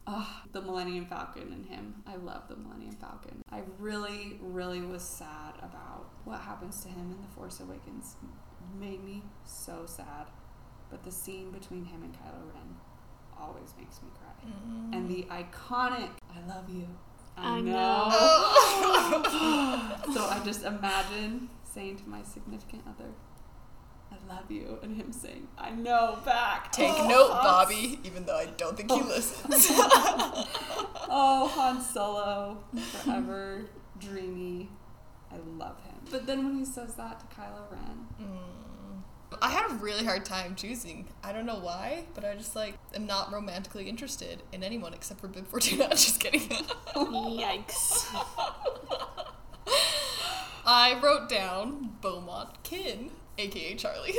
uh, the Millennium Falcon and him, I love the Millennium Falcon. I really, really was sad about what happens to him in the Force Awakens. Made me so sad. But the scene between him and Kylo Ren always makes me cry. Mm. And the iconic "I love you." I know. *laughs* *gasps* so I just imagine saying to my significant other, "I love you," and him saying, "I know." Back. Take Oh, note, Han- Bobby, even though I don't think he listens. *laughs* Oh, Han Solo, forever dreamy. I love him. But then when he says that to Kylo Ren, Mm. I had a really hard time choosing. I don't know why, but I just like am not romantically interested in anyone except for Bib Fortuna. *laughs* Just kidding. Yikes. *laughs* I wrote down Beaumont Kin, aka Charlie,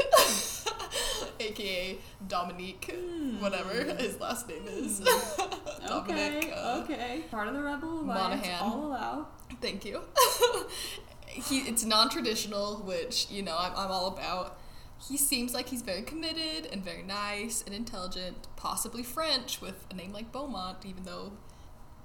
*laughs* aka Dominique, whatever his last name is. Dominic. okay, uh, okay, part of the Rebel Alliance, Monaghan. all allowed. Thank you. he it's non-traditional, which you know I'm, I'm all about. He seems like he's very committed and very nice and intelligent, possibly French with a name like Beaumont, even though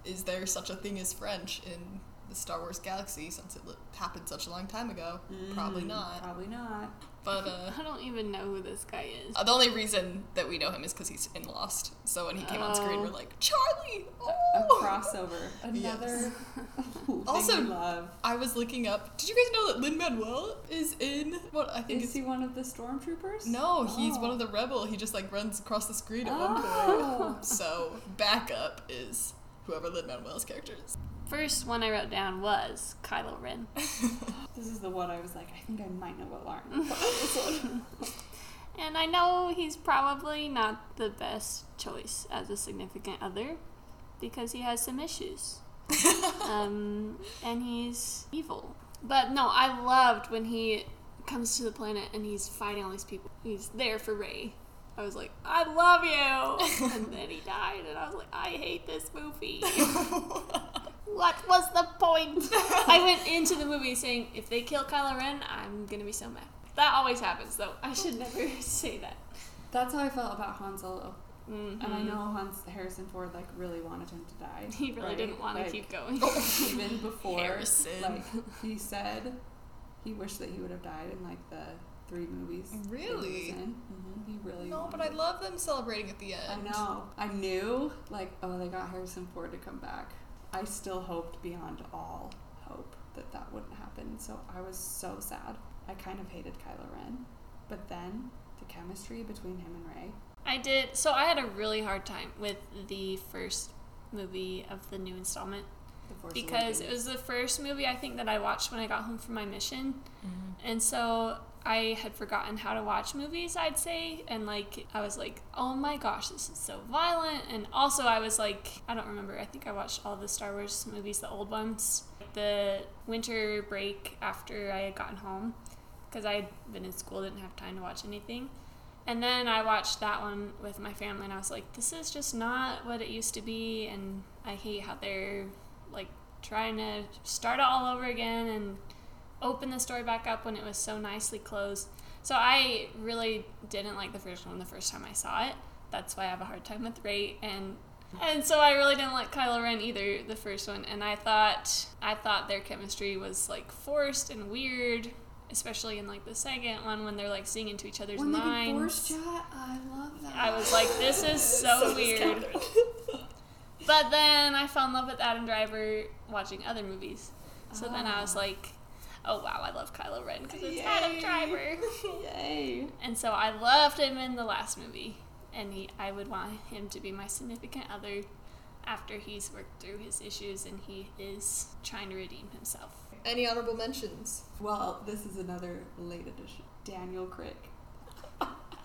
is there such a thing as French in the Star Wars galaxy since it li- happened such a long time ago. Probably Mm, not. Probably not. But *laughs* uh, I don't even know who this guy is. uh, the only reason that we know him is because he's in Lost. So when he came on screen, Oh. we're like, Charlie! A Oh! crossover. *laughs* Another *laughs* thing Also- we love. I was looking up. Did you guys know that Lin Manuel is in what I think Is he one of the stormtroopers? No, he's Oh. one of the rebel. He just like runs across the screen at one Oh. point. So backup is whoever Lin Manuel's character is. First one I wrote down was Kylo Ren. *laughs* This is the one I was like, I think I might know what Lauren. *laughs* thought this one. *laughs* And I know he's probably not the best choice as a significant other because he has some issues. um, and he's evil. But no, I loved when he comes to the planet and he's fighting all these people. He's there for Rey. I was like, I love you! and then he died, and I was like, I hate this movie. What was the point? *laughs* I went into the movie saying, if they kill Kylo Ren, I'm gonna be so mad. That always happens, though. I should never *laughs* say that. That's how I felt about Han Solo. Mhm. And I know Hans Harrison Ford like really wanted him to die. *laughs* He really right? didn't want to Like, keep going. even before Harrison. like he said he wished that he would have died in like the three movies he Really? in. Mhm, he really no, but I love them celebrating at the end. I know I knew like oh they got Harrison Ford to come back I still hoped beyond all hope that that wouldn't happen so I was so sad I kind of hated Kylo Ren but then the chemistry between him and Rey I did. So I had a really hard time with the first movie of the new installment the Force because it was the first movie I think that I watched when I got home from my mission. Mm-hmm. And so I had forgotten how to watch movies, I'd say. And like, I was like, oh my gosh, this is so violent. And also, I was like, I don't remember. I think I watched all the Star Wars movies, the old ones, the winter break after I had gotten home because I had been in school, didn't have time to watch anything. And then I watched that one with my family, and I was like, this is just not what it used to be. And I hate how they're like trying to start it all over again and open the story back up when it was so nicely closed. So I really didn't like the first one the first time I saw it. That's why I have a hard time with Rey and and so I really didn't like Kylo Ren either the first one and I thought I thought their chemistry was like forced and weird, especially in like the second one when they're like seeing into each other's when minds. force chat I love that I was like, this is *laughs* so, does weird. But then I fell in love with Adam Driver watching other movies. So then I was Ah. like, oh wow, I love Kylo Ren because it's Adam. Driver. *laughs* yay And so I loved him in the last movie, and he, I would want him to be my significant other after he's worked through his issues and he is trying to redeem himself. Any honorable mentions? Well, this is another late edition. Daniel Craig.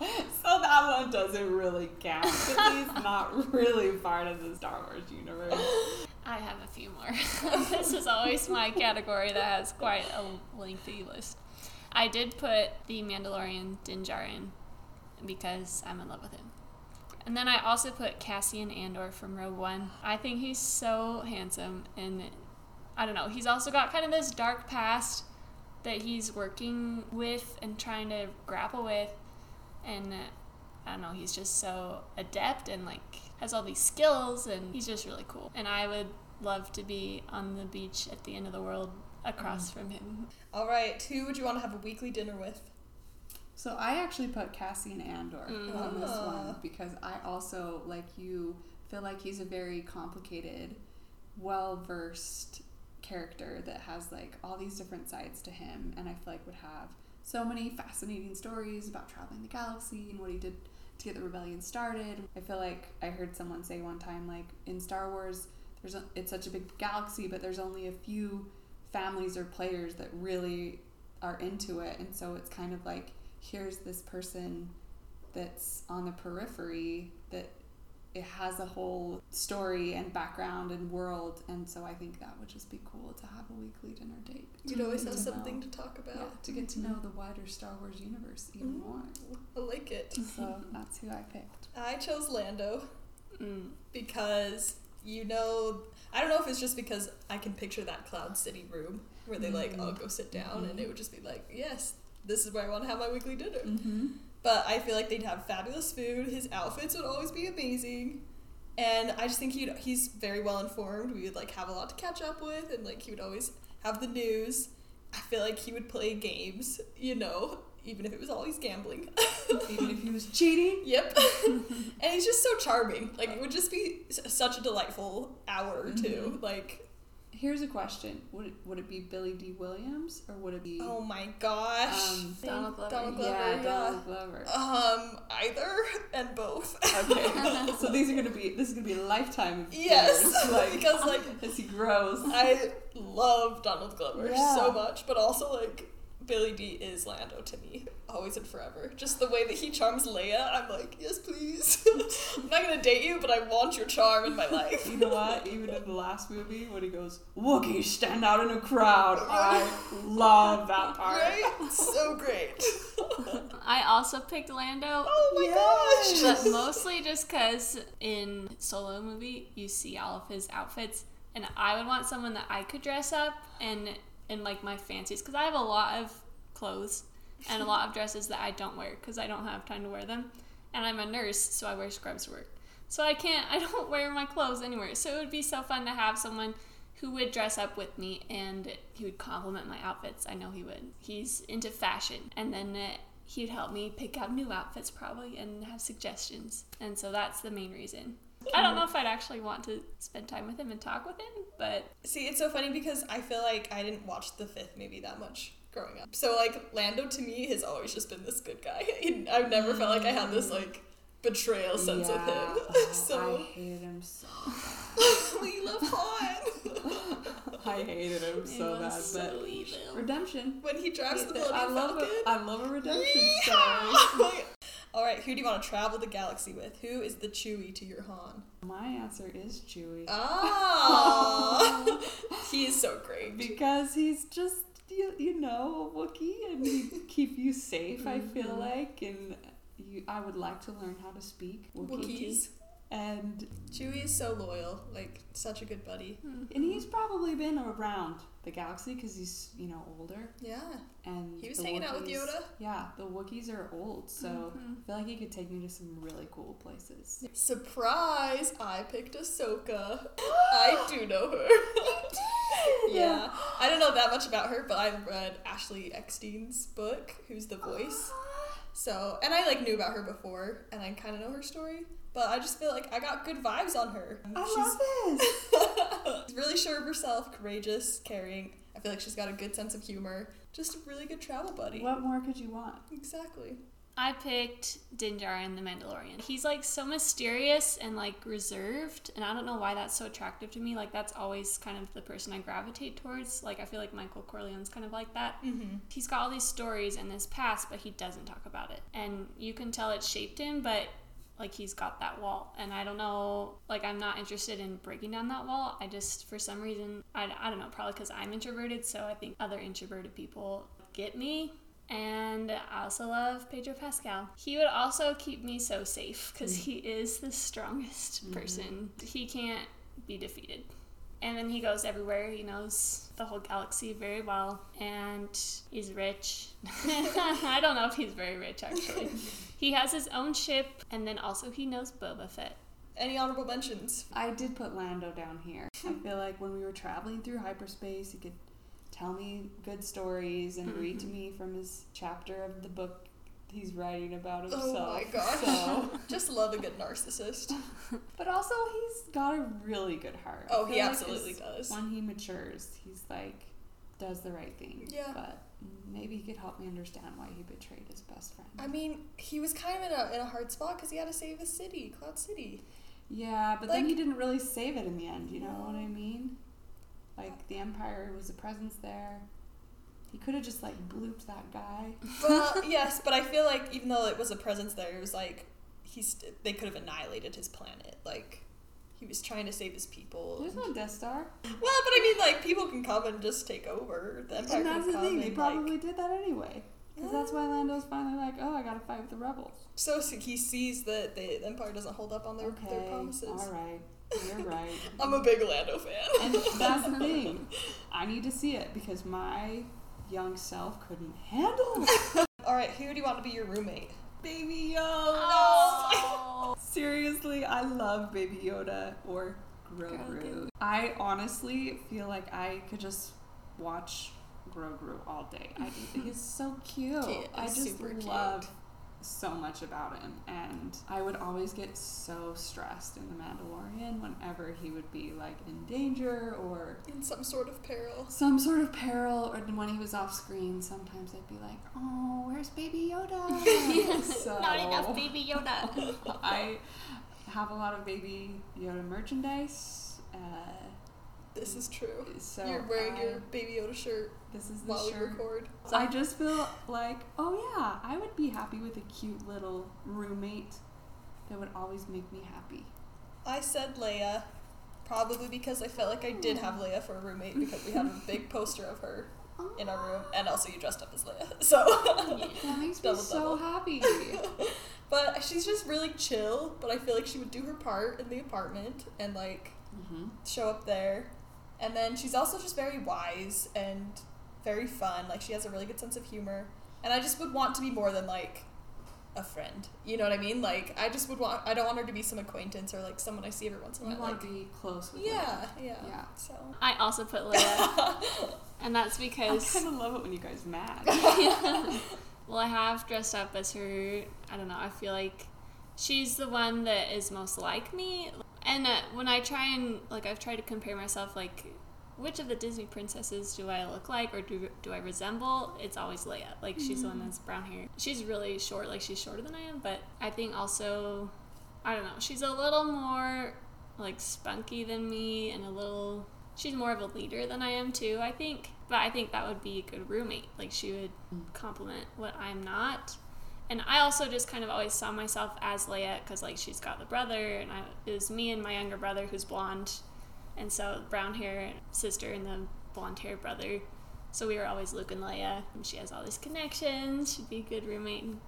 *laughs* so that one doesn't really count. He's *laughs* not really part of the Star Wars universe. I have a few more. *laughs* this is always my category that has quite a lengthy list. I did put the Mandalorian Din Djarin because I'm in love with him. And then I also put Cassian Andor from Rogue One. I think he's so handsome and I don't know, he's also got kind of this dark past that he's working with and trying to grapple with and uh, I don't know, he's just so adept and like has all these skills and he's just really cool. And I would love to be on the beach at the end of the world across from him. All right, who would you want to have a weekly dinner with? So I actually put Cassian Andor Mm. on this Ah. one because I also, like you, feel like he's a very complicated, well versed character that has like all these different sides to him, and I feel like would have so many fascinating stories about traveling the galaxy and what he did to get the rebellion started. I feel like I heard someone say one time, like in Star Wars, there's a, it's such a big galaxy, but there's only a few families or players that really are into it, and so it's kind of like here's this person that's on the periphery it has a whole story and background and world and so i think that would just be cool to have a weekly dinner date You'd always have To something know. to talk about yeah, to get to know the wider star wars universe even Mm. more I like it. so that's who i picked I chose Lando Mm. because you know I don't know if it's just because I can picture that Cloud City room where they like Mhm. all go sit down and it would just be like, yes, this is where I want to have my weekly dinner. mm-hmm. But I feel like they'd have fabulous food. His outfits would always be amazing. And I just think he he's very well informed. We would like have a lot to catch up with, and like he would always have the news. I feel like he would play games, you know, even if it was always gambling. Even if he was *laughs* cheating. Yep. *laughs* and he's just so charming. Like it would just be such a delightful hour or 2 Mhm. Like, Here's a question: Would it, would it be Billy Dee Williams or would it be oh my gosh. Um, Donald Glover. Donald Glover, yeah, yeah. Donald Glover? Um, either and both. Okay, *laughs* *laughs* so these are gonna be this is gonna be a lifetime of Yes, years, *laughs* like because like as he grows. I love Donald Glover Yeah. so much, but also like Billy Dee is Lando to me, always and forever. Just the way that he charms Leia, I'm like, yes, please. I'm *laughs* not gonna date you, but I want your charm in my life. You know what? Even in the last movie, when he goes, Wookiees stand out in a crowd, I love that part. Right? So great. I also picked Lando. Oh my Yes. gosh. But mostly just because in Solo movie you see all of his outfits, and I would want someone that I could dress up and in like my fancies because I have a lot of clothes and a lot of *laughs* dresses that I don't wear because I don't have time to wear them, and I'm a nurse so I wear scrubs to work, so I can't I *laughs* don't wear my clothes anywhere. So it would be so fun to have someone who would dress up with me and he would compliment my outfits. I know he would. He's into fashion, and then. Uh, He'd help me pick out new outfits probably and have suggestions. And so that's the main reason. I don't um, know if I'd actually want to spend time with him and talk with him, but See, it's so funny because I feel like I didn't watch the fifth movie that much growing up. So like Lando to me has always just been this good guy. *laughs* I've never felt like I had this mm. like betrayal sense Yeah. of *laughs* him. Oh, I so hated him so bad. we love Han. I hated him so *laughs* bad. so but evil. redemption. when he drives the Millennium I love Falcon. a, I love a redemption story. All right, who do you want to travel the galaxy with? Who is the Chewie to your Han? My answer is Chewie. Ah, *laughs* he is so great. because he's just you, you know a Wookiee and he keep you safe. I feel Mhm. like, and you, I would like to learn how to speak Wookiee. Wookiees. And Chewie is so loyal, like such a good buddy. Hmm. and he's probably been around the galaxy because he's you know older Yeah, and he was hanging out with Wookiees- Yoda. Yeah, the Wookiees are old, so Mhm. I feel like he could take me to some really cool places. Surprise! I picked Ahsoka. *gasps* I do know her. *laughs* yeah, I don't know that much about her, but I read Ashley Eckstein's book, who's the voice. *gasps* So, and I like knew about her before, and I kind of know her story. But I just feel like I got good vibes on her. I She's love this. *laughs* Really sure of herself, courageous, caring. I feel like she's got a good sense of humor. Just a really good travel buddy. what more could you want? Exactly. I picked Din Djarin the Mandalorian. He's like so mysterious and like reserved, and I don't know why that's so attractive to me. Like that's always kind of the person I gravitate towards. Like I feel like Michael Corleone's kind of like that. Mm-hmm. He's got all these stories in his past, but he doesn't talk about it, and you can tell it shaped him, but like he's got that wall and i don't know like i'm not interested in breaking down that wall i just for some reason i, I don't know probably because i'm introverted so i think other introverted people get me and I also love Pedro Pascal. He would also keep me so safe because mm. he is the strongest mm-hmm. person. He can't be defeated. And then he goes everywhere. He knows the whole galaxy very well. And he's rich. *laughs* I don't know if he's very rich, actually. *laughs* he has his own ship. And then also he knows Boba Fett. Any honorable mentions? I did put Lando down here. I *laughs* feel like when we were traveling through hyperspace, he could tell me good stories and mm-hmm. read to me from his chapter of the book he's writing about himself. Oh my gosh. So, *laughs* Just love a good narcissist. *laughs* but also, he's got a really good heart. Oh, he feel like absolutely does. When he matures, he's like does the right thing. Yeah. But maybe he could help me understand why he betrayed his best friend. I mean, he was kind of in a, in a hard spot because he had to save his city, Cloud City. Yeah, but then he didn't really save it in the end, you know what I mean? Like the Empire was a presence there. He could have just like blooped that guy. But *laughs* yes, but I feel like even though it was a presence there, it was like he's they could have annihilated his planet. Like he was trying to save his people. There's no Death Star. Well, but I mean, like people can come and just take over. The Empire And that's the thing, they probably like. did that anyway. Because that's why Lando's finally like, oh, I gotta fight with the rebels. So s- he sees that the the Empire doesn't hold up on their, okay, their promises. alright, you're *laughs* right. I'm a big Lando fan. and that's the thing. *laughs* I need to see it because my young self couldn't handle. *laughs* All right, who do you want to be your roommate? Baby Yoda. Oh. *laughs* Seriously, I love Baby Yoda or Grogu. I honestly feel like I could just watch Grogu all day. I he's *laughs* so cute. He I just cute. love so much about him, and I would always get so stressed in The Mandalorian whenever he would be like in danger or In some sort of peril. some sort of peril, or when he was off screen. Sometimes I'd be like, "Oh, where's Baby Yoda?" *laughs* so, Not enough baby Yoda. *laughs* I have a lot of Baby Yoda merchandise. Uh, This is true. so You're wearing I- your Baby Yoda shirt This is the while we shirt. record. I just feel like, oh yeah, I would be happy with a cute little roommate that would always make me happy. I said Leia, probably because I felt like I did have Leia for a roommate because we have a big poster of her *laughs* in our room, and also you dressed up as Leia. So, That makes me Double, so double. happy. *laughs* but she's just really chill. But I feel like she would do her part in the apartment and like mm-hmm. show up there. And then she's also just very wise and very fun. Like she has a really good sense of humor. And I just would want to be more than like a friend. You know what I mean? Like I just would want I don't want her to be some acquaintance or like someone I see every once in a You while. want Like, to be close with yeah, Leia. yeah, Yeah. So I also put Leia, *laughs* and that's because I because kind of love it when you guys mad. *laughs* well, I have dressed up as her. I don't know. I feel like she's the one that is most like me. And uh, when I try and like, I've tried to compare myself. Like, which of the Disney princesses do I look like, or do do I resemble? It's always Leia. Like, she's the one that's brown hair. She's really short. Like, she's shorter than I am. But I think also, I don't know. She's a little more like spunky than me, and a little. She's more of a leader than I am too. I think. But I think that would be a good roommate. Like, she would compliment what I'm not. And I also just kind of always saw myself as Leia because, like, she's got the brother, and I, it was me and my younger brother who's blonde, and so brown hair sister and the blonde hair brother. So we were always Luke and Leia, and she has all these connections. She'd be a good roommate and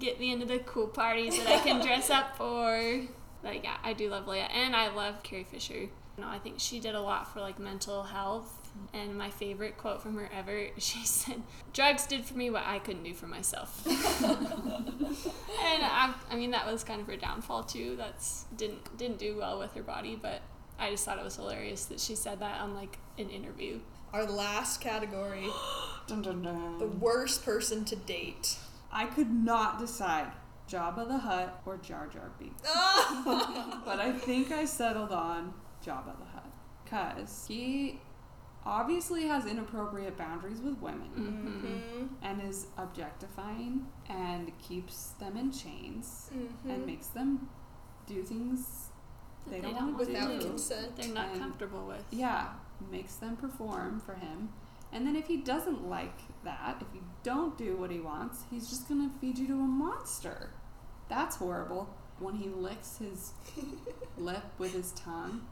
get me into the cool parties that I can dress up *laughs* for. But yeah, I do love Leia, and I love Carrie Fisher. You know, I think she did a lot for like mental health. And my favorite quote from her ever, *laughs* she said, "Drugs did for me what I couldn't do for myself." *laughs* and I, I mean, that was kind of her downfall too. That's didn't didn't do well with her body, but I just thought it was hilarious that she said that on like an interview. our last category, *gasps* dun, dun, dun. the worst person to date. I could not decide Jabba the Hutt or Jar Jar Binks. *laughs* but I think I settled on Jabba the Hutt because he obviously has inappropriate boundaries with women Mm-hmm. and is objectifying and keeps them in chains Mm-hmm. and makes them do things That they, they don't, don't want to Without do. consent. They're not And- comfortable with. Yeah, makes them perform for him. And then if he doesn't like that, if you don't do what he wants, he's just gonna feed you to a monster. That's horrible. When he licks his *laughs* lip with his tongue,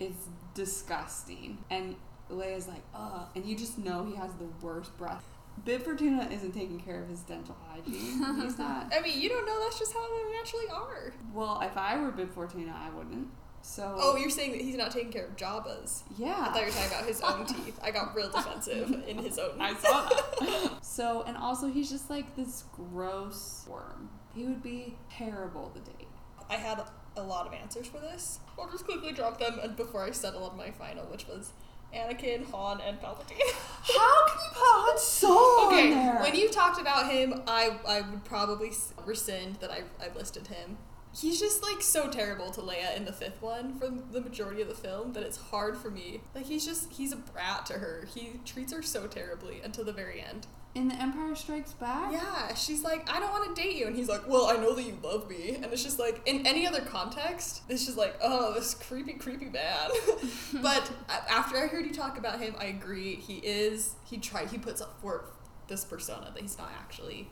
it's disgusting. And Leia's like, ugh. And you just know he has the worst breath. Bib Fortuna isn't taking care of his dental hygiene. He's *laughs* not. I mean, you don't know. That's just how they naturally are. Well, if I were Bib Fortuna, I wouldn't. So. Oh, you're saying that he's not taking care of Jabba's. yeah. I thought you were talking about his own *laughs* teeth. I got real defensive in his own. I saw that. *laughs* so, and also he's just like this gross worm. He would be terrible to date. I had a lot of answers for this. I'll just quickly drop them and before I settle on my final, which was Anakin, Han, and Palpatine. *laughs* How can you put Han Solo okay, in there? when you talked about him, I I would probably rescind that I I listed him. He's just like so terrible to Leia in the fifth one for the majority of the film that it's hard for me. Like he's just he's a brat to her. He treats her so terribly until the very end. in The Empire Strikes Back? Yeah, she's like, I don't want to date you. And he's like, Well, I know that you love me. And it's just like, in any other context, it's just like, Oh, this creepy, creepy man. *laughs* but after I heard you talk about him, I agree. He is, he tried, he puts up for this persona that he's not actually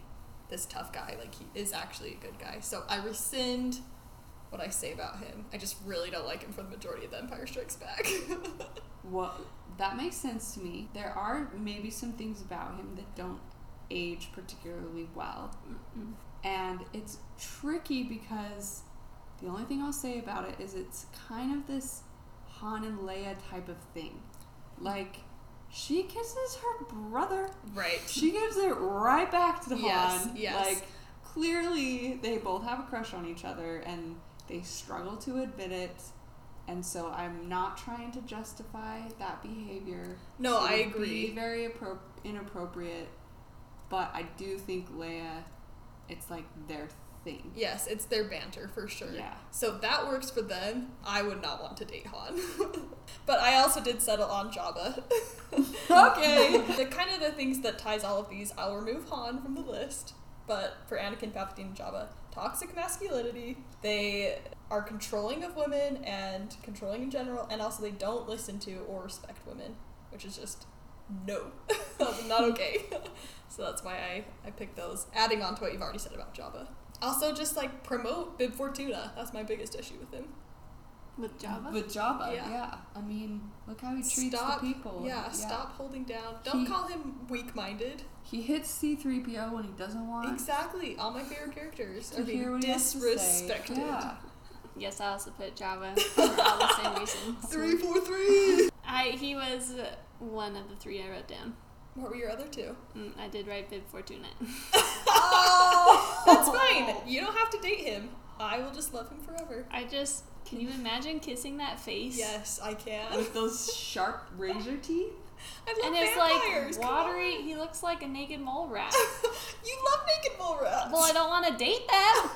this tough guy. Like, he is actually a good guy. So I rescind what I say about him. I just really don't like him for the majority of The Empire Strikes Back. *laughs* Well, that makes sense to me. There are maybe some things about him that don't age particularly well. Mm-mm. And it's tricky because the only thing I'll say about it is it's kind of this Han and Leia type of thing. Like, she kisses her brother right. She gives it right back to Yes, Han. yes. Like clearly they both have a crush on each other and they struggle to admit it. And so I'm not trying to justify that behavior. No, It I would agree. Be very appro- inappropriate, but I do think Leia, it's like their thing. Yes, it's their banter for sure. Yeah. So that works for them. I would not want to date Han. *laughs* but I also did settle on Jabba. *laughs* Okay. *laughs* the kind of the things that ties all of these, I'll remove Han from the list. But for Anakin, Palpatine, and Jabba, toxic masculinity. They are controlling of women and controlling in general, and also they don't listen to or respect women, which is just no, not okay. so that's why I, I picked those. Adding on to what you've already said about Jabba. Also, just like promote Bib Fortuna. That's my biggest issue with him. With Jabba? With Jabba, Yeah. yeah. I mean, look how he treats stop, the people. Yeah, stop holding down. Don't He- call him weak-minded. He hits C3PO when he doesn't want Exactly. All my favorite characters to are being hear what he has disrespected. Yeah. *laughs* yes, I also put Jabba *laughs* for all the same reasons. Three, four, three. I he was one of the three I wrote down. What were your other two? Mm, I did write Bib Fortuna. *laughs* Oh, that's fine. You don't have to date him. I will just love him forever. I just can you imagine kissing that face? Yes, I can. With those sharp razor *laughs* teeth. I love And it's like watery. He looks like a naked mole rat. *laughs* you love naked mole rats. well, I don't want to date them.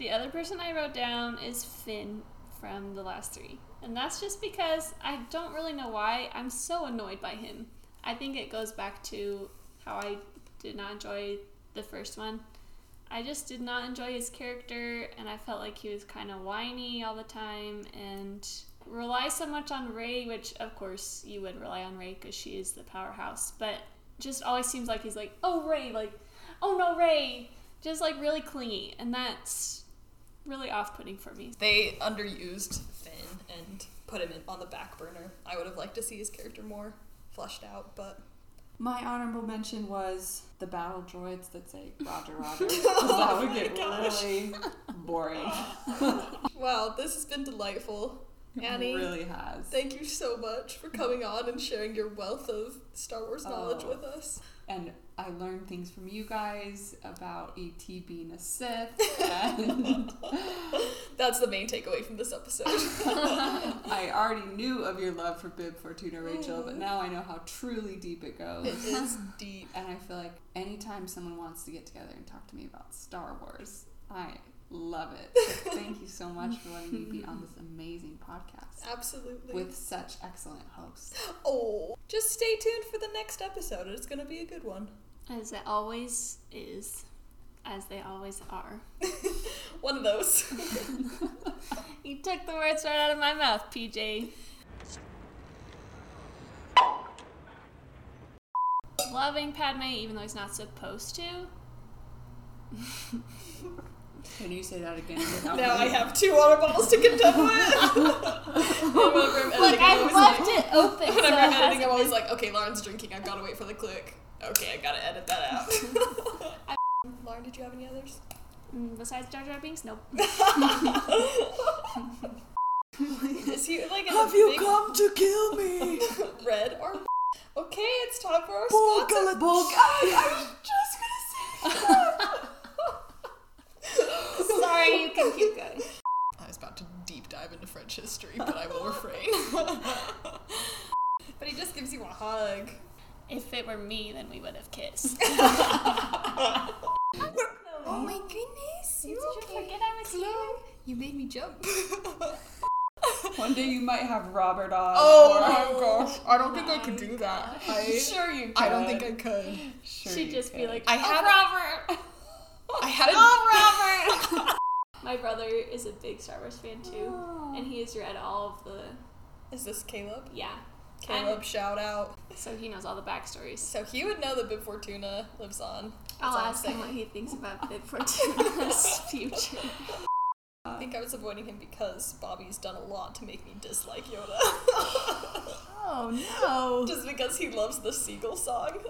the other person I wrote down is Finn from the last three, and that's just because I don't really know why. I'm so annoyed by him. I think it goes back to how I did not enjoy the first one. I just did not enjoy his character, and I felt like he was kind of whiny all the time and rely so much on Rey, which of course you would rely on Rey because she is the powerhouse, but just always seems like he's like, oh Rey, like, oh no Rey, just like really clingy, and that's really off-putting for me. They underused and put him in, on the back burner. I would have liked to see his character more fleshed out, but My honorable mention was the battle droids that say Roger *laughs* Roger. 'cause oh that would Oh get gosh. really boring. *laughs* wow, this has been delightful. Annie, It really has. thank you so much for coming on and sharing your wealth of Star Wars knowledge Oh. with us. And I learned things from you guys about ET being a Sith, *laughs* and That's the main takeaway from this episode. *laughs* I already knew of your love for Bib Fortuna, Rachel, but mm. now I know how truly deep it goes. it is *laughs* deep. And I feel like anytime someone wants to get together and talk to me about Star Wars, I love it. *laughs* Thank you so much for letting me be on this amazing podcast Absolutely. with such excellent hosts. oh, just stay tuned for the next episode. It's going to be a good one. As it always is, as they always are. *laughs* One of those. *laughs* You took the words right out of my mouth, PJ. Loving Padme, even though he's not supposed to. Can you say that again? *laughs* without now I have two water bottles to contend with. Whenever I'm Look, I'm I always left like- it open. so Whenever it I'm editing, I'm always like, okay, Lauren's drinking. I've got to wait for the click. Okay, I gotta edit that out. *laughs* *laughs* Lauren, did you have any others? Mm, besides Jar Jar Binks, nope. Is he like Have you big come to kill me? red or? Okay, it's time for our Bulk, sponsor. bulk. I, I was just gonna say. Sorry, you can keep going. I was about to deep dive into French history, but I will refrain. *laughs* but he just gives you a hug. If it were me, then we would have kissed. *laughs* Oh my goodness, You Did you forget I was here? You made me jump. *laughs* One day you might have Robert on. oh or- my gosh, I don't think I could do that. I, Sure you could. I don't think I could. Sure She'd you just be like, I oh, had- Robert! I had a. Oh, Robert! My brother is a big Star Wars fan too, oh. and he has read all of the. Is this Caleb? Yeah. Caleb, shout out. So he knows all the backstories. So he would know that Bib Fortuna lives on. That's I'll ask him what he thinks about *laughs* Bib Fortuna's future. I think I was avoiding him because Bobby's done a lot to make me dislike Yoda. Oh *laughs* no! Just because he loves the seagull song.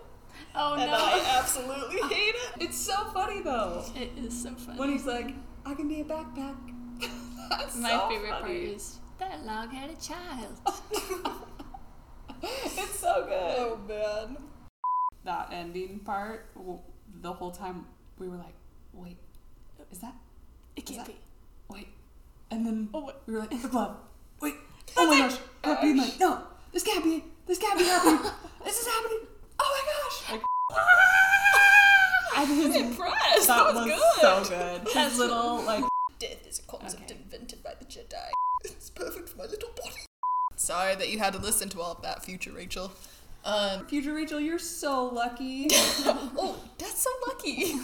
Oh no. and no! I absolutely hate it. It's so funny though. It is so funny. When he's like, I can be a backpack. *laughs* That's My so favorite part is that log-headed child. *laughs* It's so good. Oh man. That ending part, the whole time we were like, wait, is that It Is can't that- be. wait? And then Oh, wait. we were like, the glove. *laughs* Wait. Oh my gosh. Happy like, no, this can't be. This can't be happening. this is happening. Oh my gosh. Like, and his, *laughs* Impressed. That, that was, was good. so good. *laughs* His little like *laughs* Death is a concept Okay. invented by the Jedi. It's perfect for my little body. Sorry that you had to listen to all of that, future Rachel. Um, future Rachel, you're so lucky. oh, that's so lucky.